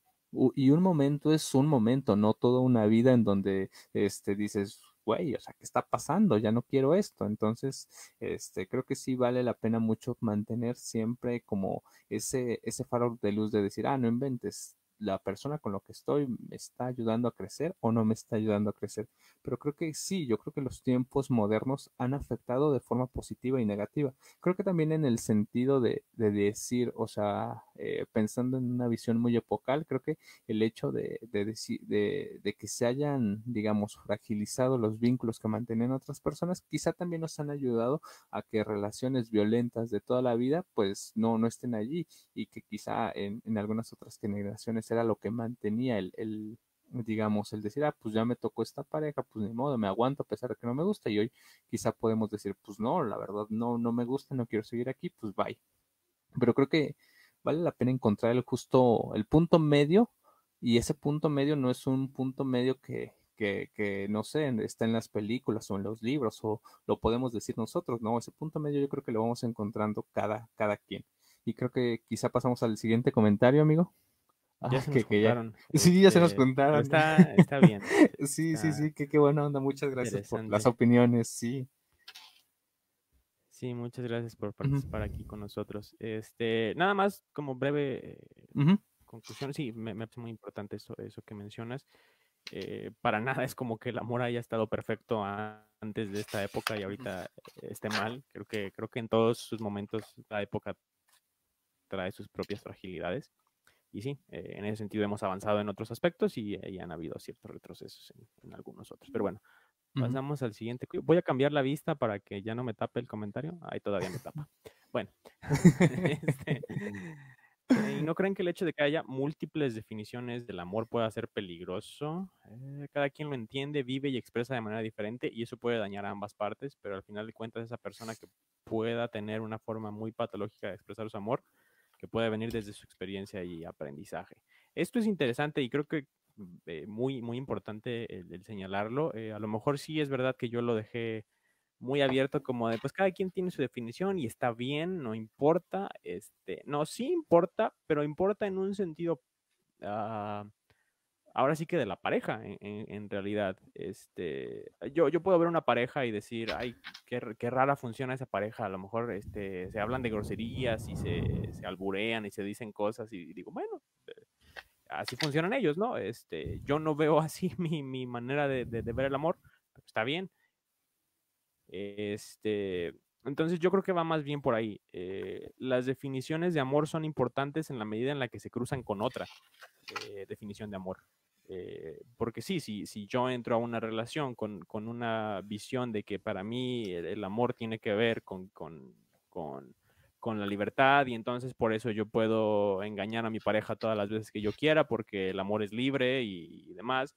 Y un momento es un momento, no toda una vida en donde este, dices, güey, o sea, ¿qué está pasando? Ya no quiero esto. Entonces, este, creo que sí vale la pena mucho mantener siempre como ese, ese faro de luz de decir, ah, no inventes, la persona con la que estoy me está ayudando a crecer o no me está ayudando a crecer. Pero creo que sí, yo creo que los tiempos modernos han afectado de forma positiva y negativa. Creo que también en el sentido de, decir, o sea, eh, pensando en una visión muy epocal, creo que el hecho de, de, de, que se hayan, digamos, fragilizado los vínculos que mantenían otras personas, quizá también nos han ayudado a que relaciones violentas de toda la vida, pues no, no estén allí y que quizá en, en algunas otras generaciones era lo que mantenía el, el, digamos, el decir, ah, pues ya me tocó esta pareja, pues ni modo, me aguanto a pesar de que no me gusta. Y hoy quizá podemos decir, pues no, la verdad no, no me gusta, no quiero seguir aquí, pues bye. Pero creo que vale la pena encontrar el justo, el punto medio, y ese punto medio no es un punto medio que, que, que, no sé, está en las películas o en los libros, o lo podemos decir nosotros, no, ese punto medio yo creo que lo vamos encontrando cada, cada quien. Y creo que quizá pasamos al siguiente comentario, amigo. Ah, ya se nos contaron. [laughs] Sí, ya se nos este, contaron. Está, está bien. [laughs] sí, sí, sí, qué, qué buena onda. Muchas gracias por las opiniones, sí. Sí, muchas gracias por participar aquí con nosotros. Este, nada más como breve conclusión, sí, me, me, parece muy importante eso, eso que mencionas. Eh, para nada es como que el amor haya estado perfecto antes de esta época y ahorita esté mal. Creo que, creo que en todos sus momentos la época trae sus propias fragilidades. Y sí, eh, en ese sentido hemos avanzado en otros aspectos y, y han habido ciertos retrocesos en, algunos otros. Pero bueno, pasamos al siguiente. Voy a cambiar la vista para que ya no me tape el comentario. Ahí todavía me tapa. Bueno. [laughs] este, ¿Y no creen que el hecho de que haya múltiples definiciones del amor pueda ser peligroso? Eh, cada quien lo entiende, vive y expresa de manera diferente y eso puede dañar a ambas partes, pero al final de cuentas esa persona que pueda tener una forma muy patológica de expresar su amor, que puede venir desde su experiencia y aprendizaje. Esto es interesante y creo que eh, muy, muy importante el, señalarlo. Eh, a lo mejor sí es verdad que yo lo dejé muy abierto como de pues cada quien tiene su definición y está bien, no importa, este, no, sí importa, pero importa en un sentido, ah, ahora sí que de la pareja, en, realidad, este, yo, yo puedo ver una pareja y decir, ay, qué, rara funciona esa pareja, a lo mejor, este, se hablan de groserías y se, se alburean y se dicen cosas y digo, bueno, eh, así funcionan ellos, ¿no? Este, yo no veo [laughs] así mi, mi manera de, ver el amor, está bien este, entonces yo creo que va más bien por ahí. Eh, las definiciones de amor son importantes en la medida en la que se cruzan con otra eh, definición de amor. Eh, porque sí, si, si yo entro a una relación con, con, una visión de que para mí el, amor tiene que ver con, con, con, la libertad y entonces por eso yo puedo engañar a mi pareja todas las veces que yo quiera porque el amor es libre y demás,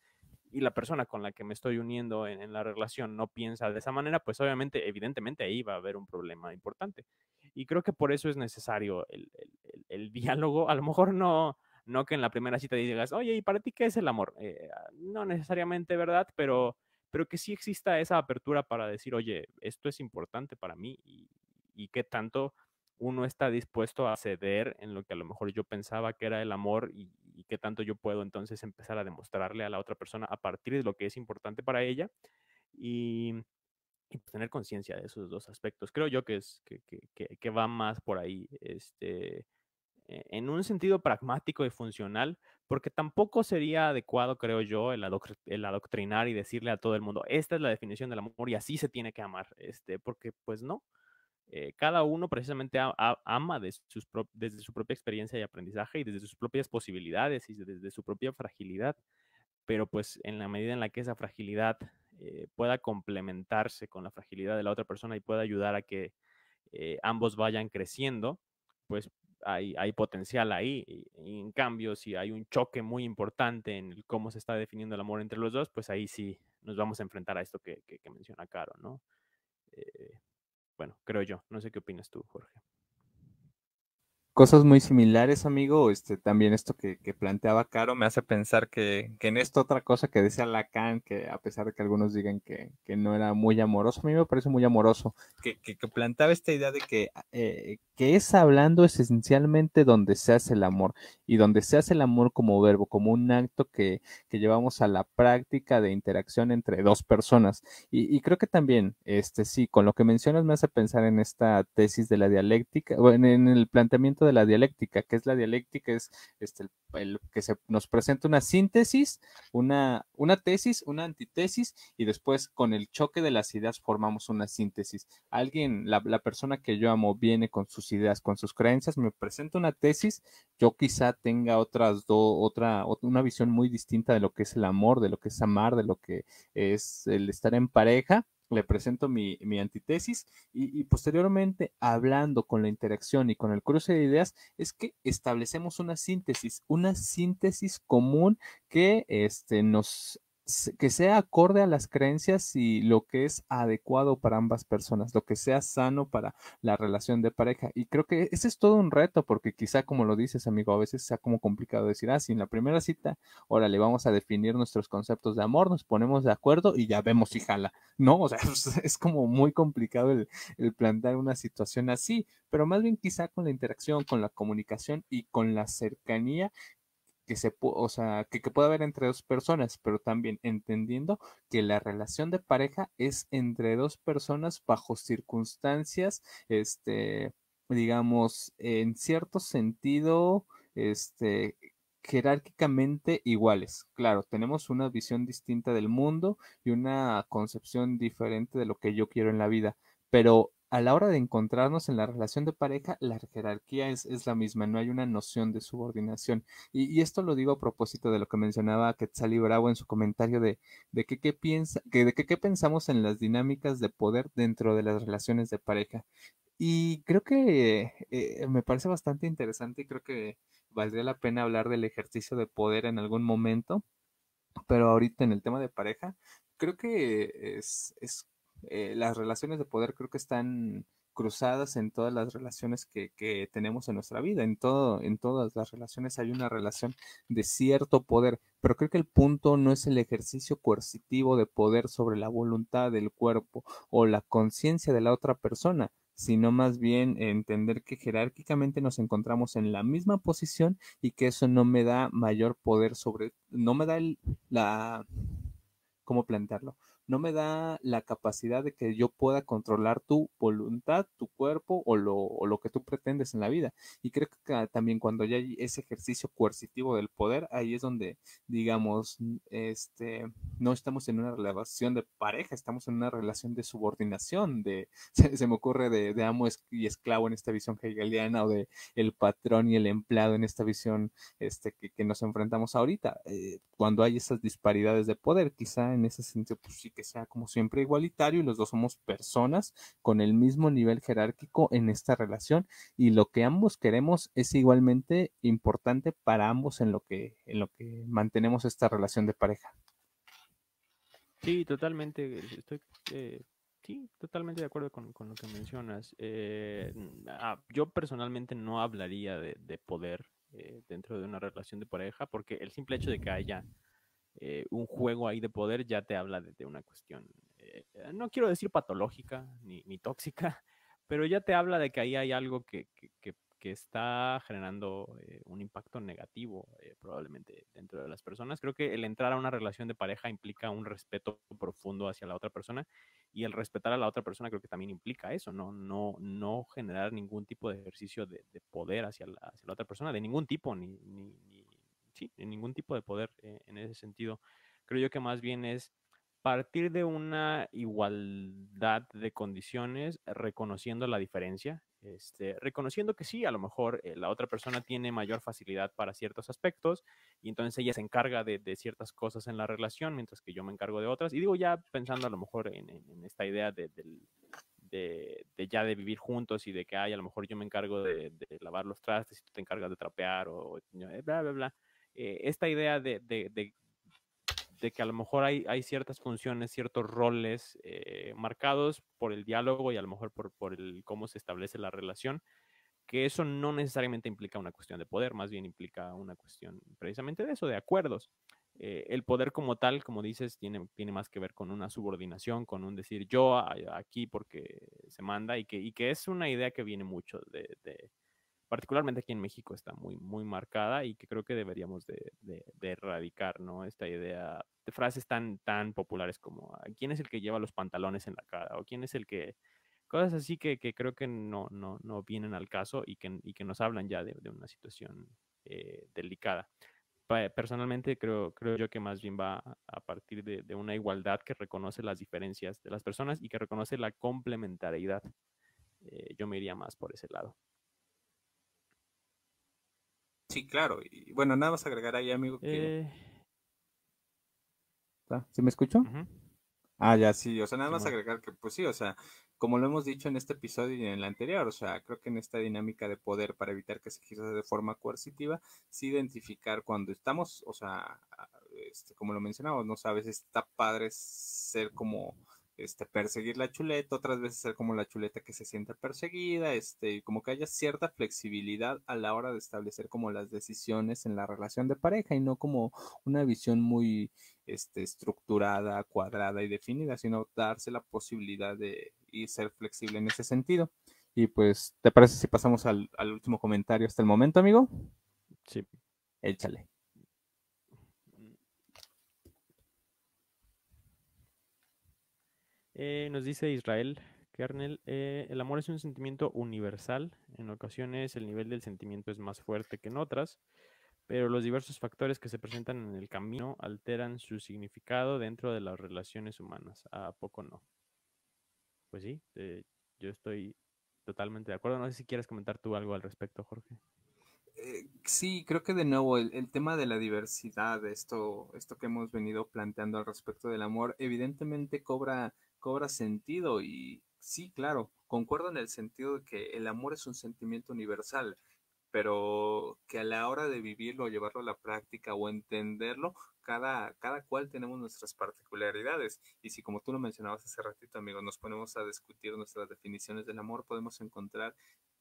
y la persona con la que me estoy uniendo en, la relación no piensa de esa manera, pues obviamente, evidentemente ahí va a haber un problema importante. Y creo que por eso es necesario el, el, diálogo. A lo mejor no, no que en la primera cita digas, oye, ¿y para ti qué es el amor? Eh, no necesariamente, ¿verdad? Pero, pero que sí exista esa apertura para decir, oye, esto es importante para mí y, y qué tanto uno está dispuesto a ceder en lo que a lo mejor yo pensaba que era el amor y, qué tanto yo puedo entonces empezar a demostrarle a la otra persona a partir de lo que es importante para ella y, pues, tener conciencia de esos dos aspectos. Creo yo que, es, que, que, va más por ahí, este, en un sentido pragmático y funcional, porque tampoco sería adecuado, creo yo, el, el, adoctrinar y decirle a todo el mundo, esta es la definición del amor y así se tiene que amar, este, porque pues no. Eh, cada uno precisamente ama desde su propia experiencia y aprendizaje y desde sus propias posibilidades y desde su propia fragilidad. Pero pues en la medida en la que esa fragilidad eh, pueda complementarse con la fragilidad de la otra persona y pueda ayudar a que eh, ambos vayan creciendo, pues hay, potencial ahí. Y, en cambio, si hay un choque muy importante en cómo se está definiendo el amor entre los dos, pues ahí sí nos vamos a enfrentar a esto que, menciona Caro, ¿no? Bueno, creo yo. No sé qué opinas tú, Jorge. Cosas muy similares, amigo. Este, también esto que, planteaba Caro me hace pensar que, en esta otra cosa que decía Lacan, que a pesar de que algunos digan que, no era muy amoroso, a mí me parece muy amoroso, que, planteaba esta idea de que, eh, que es hablando esencialmente donde se hace el amor y donde se hace el amor como verbo, como un acto que, llevamos a la práctica de interacción entre dos personas. Y, creo que también, este sí, con lo que mencionas me hace pensar en esta tesis de la dialéctica, o en, el planteamiento de de la dialéctica. ¿Qué es la dialéctica? Es este, el, que se nos presenta una síntesis, una, una tesis, una antitesis, y después con el choque de las ideas formamos una síntesis. Alguien, la, la persona que yo amo, viene con sus ideas, con sus creencias, me presenta una tesis, yo quizá tenga otras dos, otra, una visión muy distinta de lo que es el amor, de lo que es amar, de lo que es el estar en pareja le presento mi, antitesis y, posteriormente hablando con la interacción y con el cruce de ideas es que establecemos una síntesis, una síntesis común que este, nos que sea acorde a las creencias y lo que es adecuado para ambas personas, lo que sea sano para la relación de pareja. Y creo que ese es todo un reto, porque quizá como lo dices, amigo, a veces sea como complicado decir, ah, si en la primera cita, órale, vamos a definir nuestros conceptos de amor, nos ponemos de acuerdo y ya vemos si jala. No, o sea, [laughs] es como muy complicado el, el plantear una situación así, pero más bien quizá con la interacción, con la comunicación y con la cercanía que se o sea, que, que puede haber entre dos personas, pero también entendiendo que la relación de pareja es entre dos personas bajo circunstancias, este, digamos, en cierto sentido, este, jerárquicamente iguales. Claro, tenemos una visión distinta del mundo y una concepción diferente de lo que yo quiero en la vida, pero a la hora de encontrarnos en la relación de pareja, la jerarquía es, la misma, no hay una noción de subordinación. Y, esto lo digo a propósito de lo que mencionaba Quetzal Bravo en su comentario de, de que, qué piensa, que, de qué pensamos en las dinámicas de poder dentro de las relaciones de pareja. Y creo que eh, me parece bastante interesante y creo que valdría la pena hablar del ejercicio de poder en algún momento, pero ahorita en el tema de pareja, creo que es, es eh, las relaciones de poder creo que están cruzadas en todas las relaciones que, que, tenemos en nuestra vida. En, todo, en todas las relaciones hay una relación de cierto poder, pero creo que el punto no es el ejercicio coercitivo de poder sobre la voluntad del cuerpo o la conciencia de la otra persona, sino más bien entender que jerárquicamente nos encontramos en la misma posición y que eso no me da mayor poder sobre, no me da el, la, ¿cómo plantearlo? No me da la capacidad de que yo pueda controlar tu voluntad, tu cuerpo o lo, que tú pretendes en la vida. Y creo que también cuando ya hay ese ejercicio coercitivo del poder, ahí es donde, digamos, este, no estamos en una relación de pareja, estamos en una relación de subordinación, de, [laughs] se, me ocurre de, amo y esclavo en esta visión hegeliana o de el patrón y el empleado en esta visión este, que, nos enfrentamos ahorita. Eh, cuando hay esas disparidades de poder, quizá en ese sentido, pues sí que sea como siempre igualitario y los dos somos personas con el mismo nivel jerárquico en esta relación y lo que ambos queremos es igualmente importante para ambos en lo que, en lo que mantenemos esta relación de pareja. Sí, totalmente. Estoy eh, sí, totalmente de acuerdo con, lo que mencionas. Eh, ah, yo personalmente no hablaría de, poder eh, dentro de una relación de pareja porque el simple hecho de que haya eh, un juego ahí de poder ya te habla de, una cuestión, eh, no quiero decir patológica ni, tóxica, [laughs] pero ya te habla de que ahí hay algo que, está generando eh, un impacto negativo probablemente dentro de las personas. Creo que el entrar a una relación de pareja implica un respeto profundo hacia la otra persona y el respetar a la otra persona creo que también implica eso, no, no, no generar ningún tipo de ejercicio de, poder hacia la, hacia la, otra persona, de ningún tipo, ni, ni, sí, ningún tipo de poder eh, en ese sentido. Creo yo que más bien es partir de una igualdad de condiciones, reconociendo la diferencia, este, reconociendo que sí, a lo mejor eh, la otra persona tiene mayor facilidad para ciertos aspectos y entonces ella se encarga de, ciertas cosas en la relación, mientras que yo me encargo de otras. Y digo ya pensando a lo mejor en, esta idea de, ya de vivir juntos y de que hay, a lo mejor yo me encargo de, lavar los trastes y tú te encargas de trapear o bla, bla, bla. Eh, esta idea de, de, que a lo mejor hay, hay ciertas funciones, ciertos roles eh, marcados por el diálogo y a lo mejor por, por el, cómo se establece la relación, que eso no necesariamente implica una cuestión de poder, más bien implica una cuestión precisamente de eso, de acuerdos. Eh, el poder como tal, como dices, tiene, tiene más que ver con una subordinación, con un decir yo aquí porque se manda y que, y que es una idea que viene mucho de, particularmente aquí en México está muy, muy marcada y que creo que deberíamos de, erradicar, ¿no? Esta idea de frases tan, tan populares como ¿quién es el que lleva los pantalones en la cara? o quién es el que Cosas así que, creo que no, no, no, vienen al caso y que, y que nos hablan ya de, una situación eh, delicada. Personalmente creo, creo yo que más bien va a partir de, una igualdad que reconoce las diferencias de las personas y que reconoce la complementariedad. Eh, yo me iría más por ese lado. Sí, claro. Y bueno, nada más agregar ahí, amigo. Que... Eh... ¿Sí me escucho? Ah, ya sí, o sea, nada más agregar que, pues sí, o sea, como lo hemos dicho en este episodio y en el anterior, o sea, creo que en esta dinámica de poder para evitar que se ejerza de forma coercitiva, sí identificar cuando estamos, o sea, este, como lo mencionamos, no sabes, está padre ser como este, perseguir la chuleta, otras veces ser como la chuleta que se siente perseguida, este, como que haya cierta flexibilidad a la hora de establecer como las decisiones en la relación de pareja y no como una visión muy este, estructurada, cuadrada y definida, sino darse la posibilidad de y ser flexible en ese sentido. Y pues, ¿te parece si pasamos al, al último comentario hasta el momento, amigo? Sí. Échale. Eh, nos dice Israel Kernel, eh, el amor es un sentimiento universal. En ocasiones el nivel del sentimiento es más fuerte que en otras, pero los diversos factores que se presentan en el camino alteran su significado dentro de las relaciones humanas. ¿A poco no? Pues sí, eh, yo estoy totalmente de acuerdo. No sé si quieres comentar tú algo al respecto, Jorge. sí, creo que de nuevo el, el, tema de la diversidad, esto, esto que hemos venido planteando al respecto del amor, evidentemente cobra cobra sentido y sí, claro, concuerdo en el sentido de que el amor es un sentimiento universal, pero que a la hora de vivirlo, llevarlo a la práctica o entenderlo, cada, cada cual tenemos nuestras particularidades. Y si como tú lo mencionabas hace ratito, amigo, nos ponemos a discutir nuestras definiciones del amor, podemos encontrar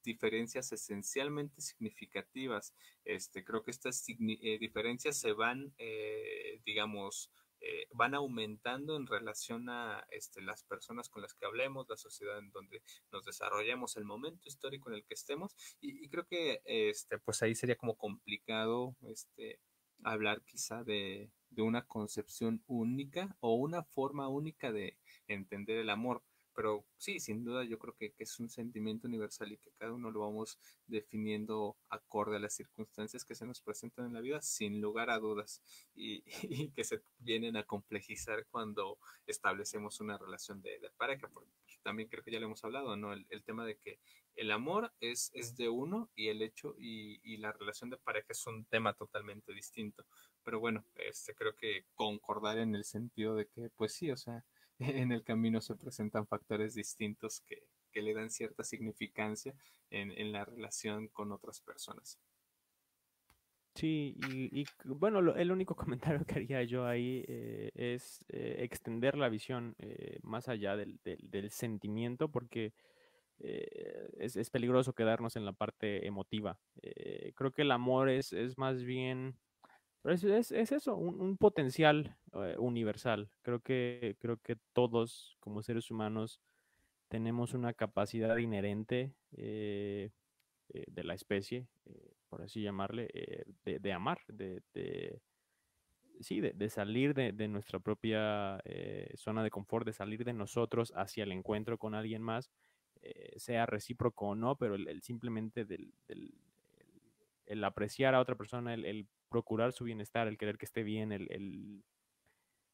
diferencias esencialmente significativas. Este, creo que estas eh, diferencias se van, eh, digamos, eh, van aumentando en relación a este, las personas con las que hablemos, la sociedad en donde nos desarrollamos, el momento histórico en el que estemos. Y, creo que este, pues ahí sería como complicado este, hablar quizá de, de una concepción única o una forma única de entender el amor. Pero sí, sin duda yo creo que, es un sentimiento universal y que cada uno lo vamos definiendo acorde a las circunstancias que se nos presentan en la vida, sin lugar a dudas, y, [laughs] que se vienen a complejizar cuando establecemos una relación de, pareja. También creo que ya lo hemos hablado, ¿no? El, tema de que el amor es, es de uno y el hecho y, y, la relación de pareja es un tema totalmente distinto. Pero bueno, este, creo que concordar en el sentido de que, pues sí, o sea, en el camino se presentan factores distintos que, le dan cierta significancia en, la relación con otras personas. Sí, y, bueno, el único [laughs] comentario que haría yo ahí eh, es eh, extender la visión eh, más allá del, sentimiento, porque es, peligroso quedarnos en la parte emotiva. creo que el amor es, es más bien es, eso, un, potencial eh, universal. Creo que, creo que todos como seres humanos tenemos una capacidad inherente eh, eh, de la especie, por así llamarle, de, amar, de, sí, de, salir de, nuestra propia zona de confort, de salir de nosotros hacia el encuentro con alguien más, sea recíproco o no, pero el, simplemente del, el, apreciar a otra persona, el, procurar su bienestar, el querer que esté bien, el,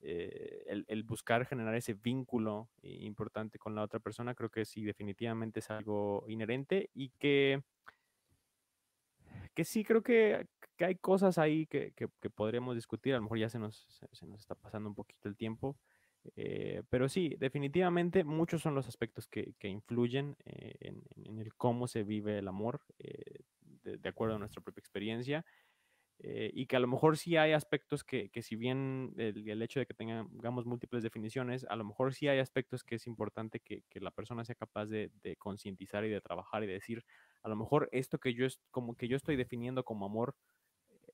eh, el, buscar generar ese vínculo importante con la otra persona, creo que sí, definitivamente es algo inherente y que, que sí, creo que, hay cosas ahí que, podríamos discutir, a lo mejor ya se nos, se, nos está pasando un poquito el tiempo. Eh, pero sí, definitivamente muchos son los aspectos que, influyen eh, en, el cómo se vive el amor, de, acuerdo a nuestra propia experiencia. Eh, y que a lo mejor sí hay aspectos que, que si bien el, hecho de que tengamos múltiples definiciones, a lo mejor sí hay aspectos que es importante que, que la persona sea capaz de, de, concientizar y de trabajar y de decir, a lo mejor esto que yo, como que yo estoy definiendo como amor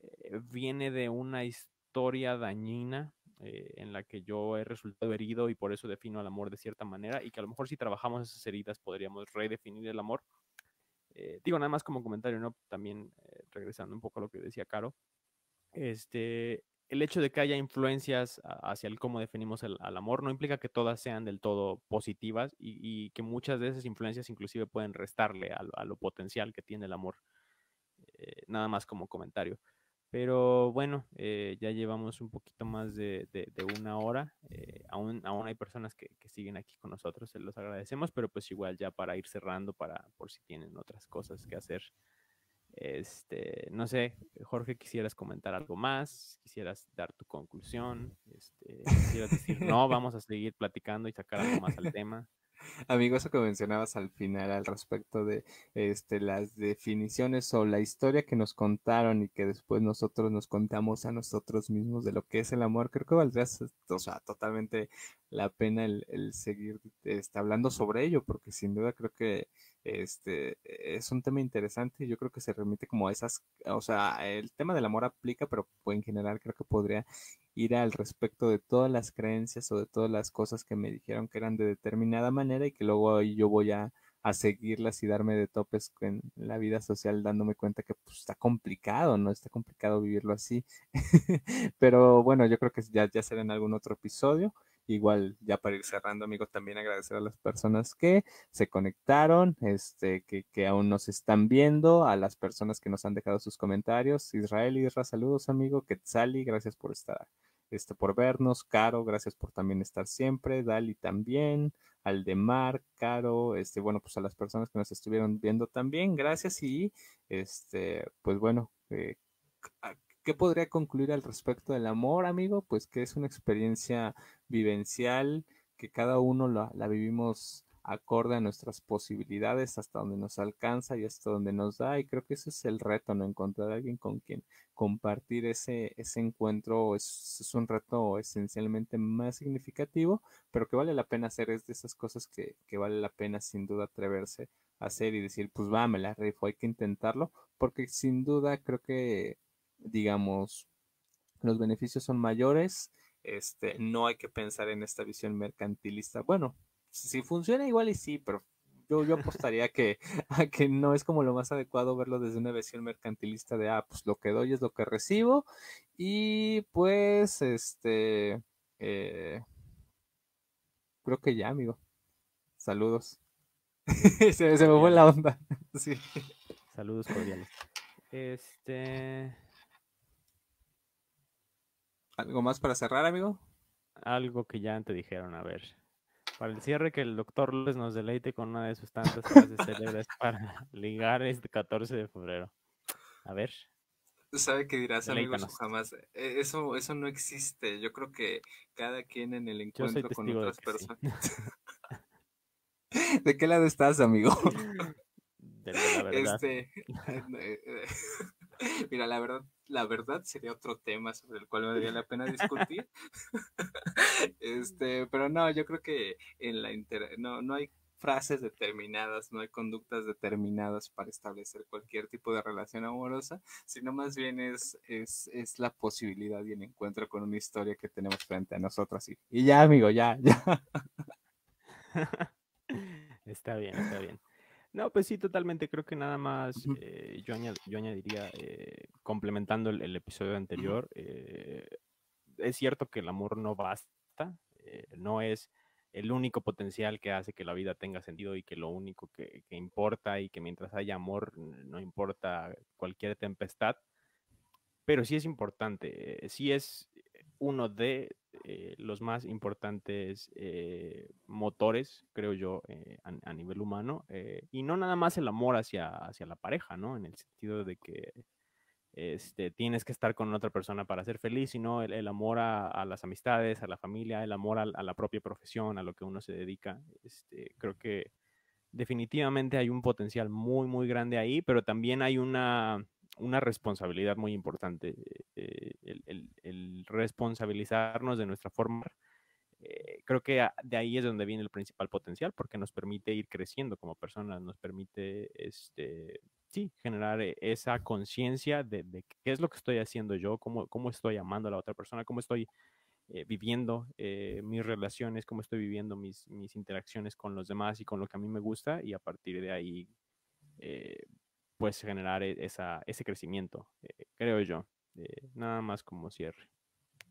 eh, viene de una historia dañina eh, en la que yo he resultado herido y por eso defino el amor de cierta manera y que a lo mejor si trabajamos esas heridas podríamos redefinir el amor eh, digo, nada más como comentario, ¿no? También eh, regresando un poco a lo que decía Caro, este, el hecho de que haya influencias hacia el cómo definimos el, al amor no implica que todas sean del todo positivas y, que muchas de esas influencias inclusive pueden restarle a, lo potencial que tiene el amor. Eh, nada más como comentario. Pero bueno, eh, ya llevamos un poquito más de, una hora. Eh, aún, aún hay personas que, que, siguen aquí con nosotros, se los agradecemos, pero pues igual ya para ir cerrando, para por si tienen otras cosas que hacer. Este, no sé, Jorge, quisieras comentar algo más, quisieras dar tu conclusión, este, quisieras decir, no, [laughs] vamos a seguir platicando y sacar algo más al tema. [laughs] Amigo, eso que mencionabas al final al respecto de este, las definiciones o la historia que nos contaron y que después nosotros nos contamos a nosotros mismos de lo que es el amor, creo que valdría o sea, totalmente la pena el, seguir este, hablando sobre ello, porque sin duda creo que este es un tema interesante yo creo que se remite como a esas, o sea, el tema del amor aplica, pero en general creo que podría ir al respecto de todas las creencias o de todas las cosas que me dijeron que eran de determinada manera y que luego yo voy a, seguirlas y darme de topes en la vida social dándome cuenta que pues, está complicado, ¿no? Está complicado vivirlo así. [laughs] Pero bueno, yo creo que ya, ya será en algún otro episodio. Igual, ya para ir cerrando, amigo, también agradecer a las personas que se conectaron, este, que, que aún nos están viendo, a las personas que nos han dejado sus comentarios. Israel Isra, saludos, amigo. Quetzali, gracias por estar, este, por vernos. Caro, gracias por también estar siempre. Dali también. Aldemar, Caro, este, bueno, pues a las personas que nos estuvieron viendo también, gracias. Y este, pues bueno, eh, ¿Qué podría concluir al respecto del amor, amigo? Pues que es una experiencia vivencial, que cada uno la, vivimos acorde a nuestras posibilidades, hasta donde nos alcanza y hasta donde nos da. Y creo que ese es el reto, ¿no? Encontrar a alguien con quien compartir ese, ese encuentro es, un reto esencialmente más significativo, pero que vale la pena hacer. Es de esas cosas que, que vale la pena sin duda atreverse a hacer y decir, pues va, me la rifo, hay que intentarlo, porque sin duda creo que digamos, los beneficios son mayores, este, no hay que pensar en esta visión mercantilista. Bueno, si funciona igual y sí, pero yo, yo apostaría que, [laughs] a que no es como lo más adecuado verlo desde una visión mercantilista de, ah, pues lo que doy es lo que recibo y pues, este, eh, creo que ya, amigo. Saludos. [laughs] se, me fue la onda. [laughs] sí. Saludos cordiales. Este, ¿Algo más para cerrar, amigo? Algo que ya te dijeron, a ver. Para el cierre, que el doctor López nos deleite con una de sus tantas frases célebres [laughs] para ligar este 14 de febrero. A ver. ¿Sabe qué dirás, amigos? Jamás. E, eso, eso no existe. Yo creo que cada quien en el encuentro con otras personas. [laughs] ¿De qué lado estás, amigo? De la verdad. Este, [laughs] eh, eh, [laughs] mira, la verdad, la verdad sería otro tema sobre el cual valdría la pena discutir. [laughs] este, pero no, yo creo que en la inter no, no hay frases determinadas, no hay conductas determinadas para establecer cualquier tipo de relación amorosa, sino más bien es, es, es la posibilidad y el encuentro con una historia que tenemos frente a nosotros. Y, y ya, amigo, ya, ya. [laughs] está bien, está bien. No, pues sí, totalmente. Creo que nada más eh, yo, yo, añadiría, eh, complementando el, episodio anterior, eh, es cierto que el amor no basta, no es el único potencial que hace que la vida tenga sentido y que lo único que, que importa y que mientras haya amor no importa cualquier tempestad, pero sí es importante, sí es uno de eh, los más importantes eh, motores, creo yo, eh, a, nivel humano. y no nada más el amor hacia, hacia la pareja, ¿no? En el sentido de que este, tienes que estar con otra persona para ser feliz, sino el, amor a, las amistades, a la familia, el amor a, la propia profesión, a lo que uno se dedica. Este, creo que definitivamente hay un potencial muy, muy grande ahí, pero también hay una una responsabilidad muy importante, eh, el, responsabilizarnos de nuestra forma. Eh, creo que de ahí es donde viene el principal potencial, porque nos permite ir creciendo como personas, nos permite, este, sí, generar eh, esa conciencia de, qué es lo que estoy haciendo yo, cómo, cómo estoy amando a la otra persona, cómo estoy viviendo mis relaciones, cómo estoy viviendo mis, mis interacciones con los demás y con lo que a mí me gusta, y a partir de ahí pues generar e-, esa, ese crecimiento, eh, creo yo. Eh, nada más como cierre.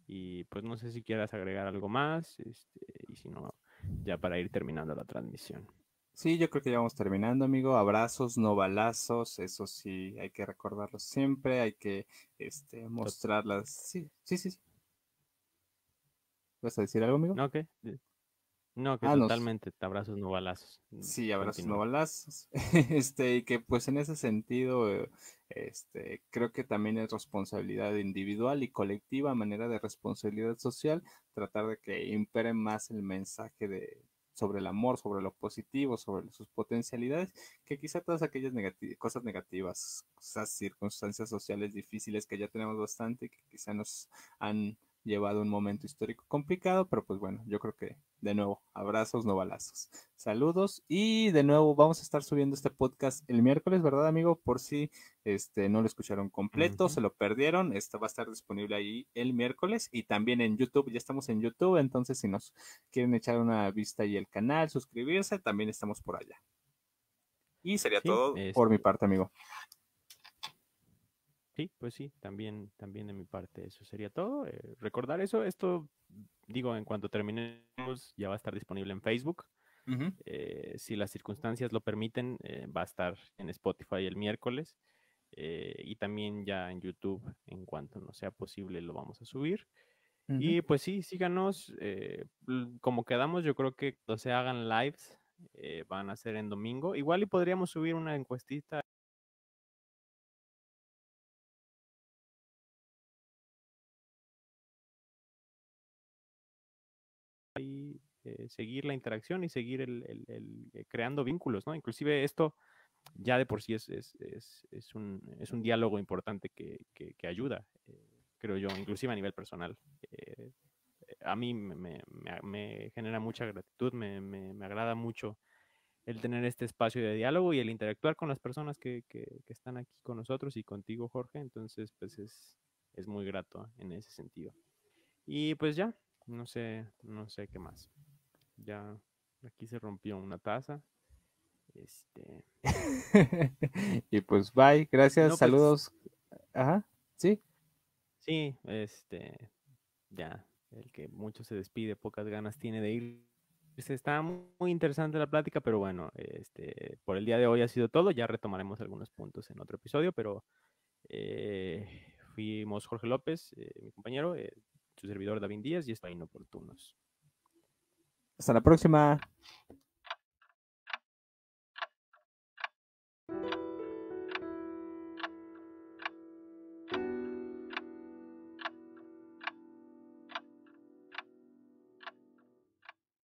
Y pues no sé si quieras agregar algo más, este, y si no, ya para ir terminando la transmisión. Sí, yo creo que ya vamos terminando, amigo. Abrazos, no balazos, eso sí, hay que recordarlo siempre, hay que este, mostrarlas. Sí, sí, sí. ¿Vas a decir algo, amigo? No, ¿qué? No, que ah, totalmente, abrazos no balazos. Mm, sí, abrazos no balazos. [laughs] este, y que pues en ese sentido, eh, este, creo que también es responsabilidad individual y colectiva, manera de responsabilidad social, tratar de que impere más el mensaje de sobre el amor, sobre lo positivo, sobre sus potencialidades, que quizá todas aquellas cosas negativas, esas circunstancias sociales difíciles que ya tenemos bastante, que quizá nos han llevado un momento histórico complicado, pero pues bueno, yo creo que de nuevo, abrazos, no balazos. Saludos y de nuevo vamos a estar subiendo este podcast el miércoles, ¿verdad, amigo? Por si este no lo escucharon completo, se lo perdieron, esto va a estar disponible ahí el miércoles y también en YouTube, ya estamos en YouTube, entonces si nos quieren echar una vista ahí el canal, suscribirse, también estamos por allá. Y sería todo por mi parte, amigo. Sí, pues sí, también, también de mi parte eso sería todo. Eh, recordar eso, esto, digo, en cuanto terminemos, ya va a estar disponible en Facebook. Eh, si las circunstancias lo permiten, eh, va a estar en Spotify el miércoles y también ya en YouTube, en cuanto no sea posible, lo vamos a subir. Y pues sí, síganos. como quedamos, yo creo que cuando se hagan lives, van a ser en domingo. Igual y podríamos subir una encuestita seguir la interacción y seguir el, eh, creando vínculos, ¿no? Inclusive esto ya de por sí es, un, diálogo importante que, ayuda, eh, creo yo, inclusive a nivel personal. a mí me, genera mucha gratitud, me, agrada mucho el tener este espacio de diálogo y el interactuar con las personas que, que, están aquí con nosotros y contigo, Jorge. Entonces, pues es, es muy grato en ese sentido. Y pues ya, no sé, no sé qué más. Ya aquí se rompió una taza. Este. [laughs] y pues bye, gracias, pues saludos. Ajá, sí. Sí, este, ya, el que mucho se despide, pocas ganas tiene de ir. Está muy interesante la plática, pero bueno, este, por el día de hoy ha sido todo. Ya retomaremos algunos puntos en otro episodio, pero eh, fuimos Jorge López, eh, mi compañero, eh, su servidor David Díaz y está inoportunos. Hasta la próxima.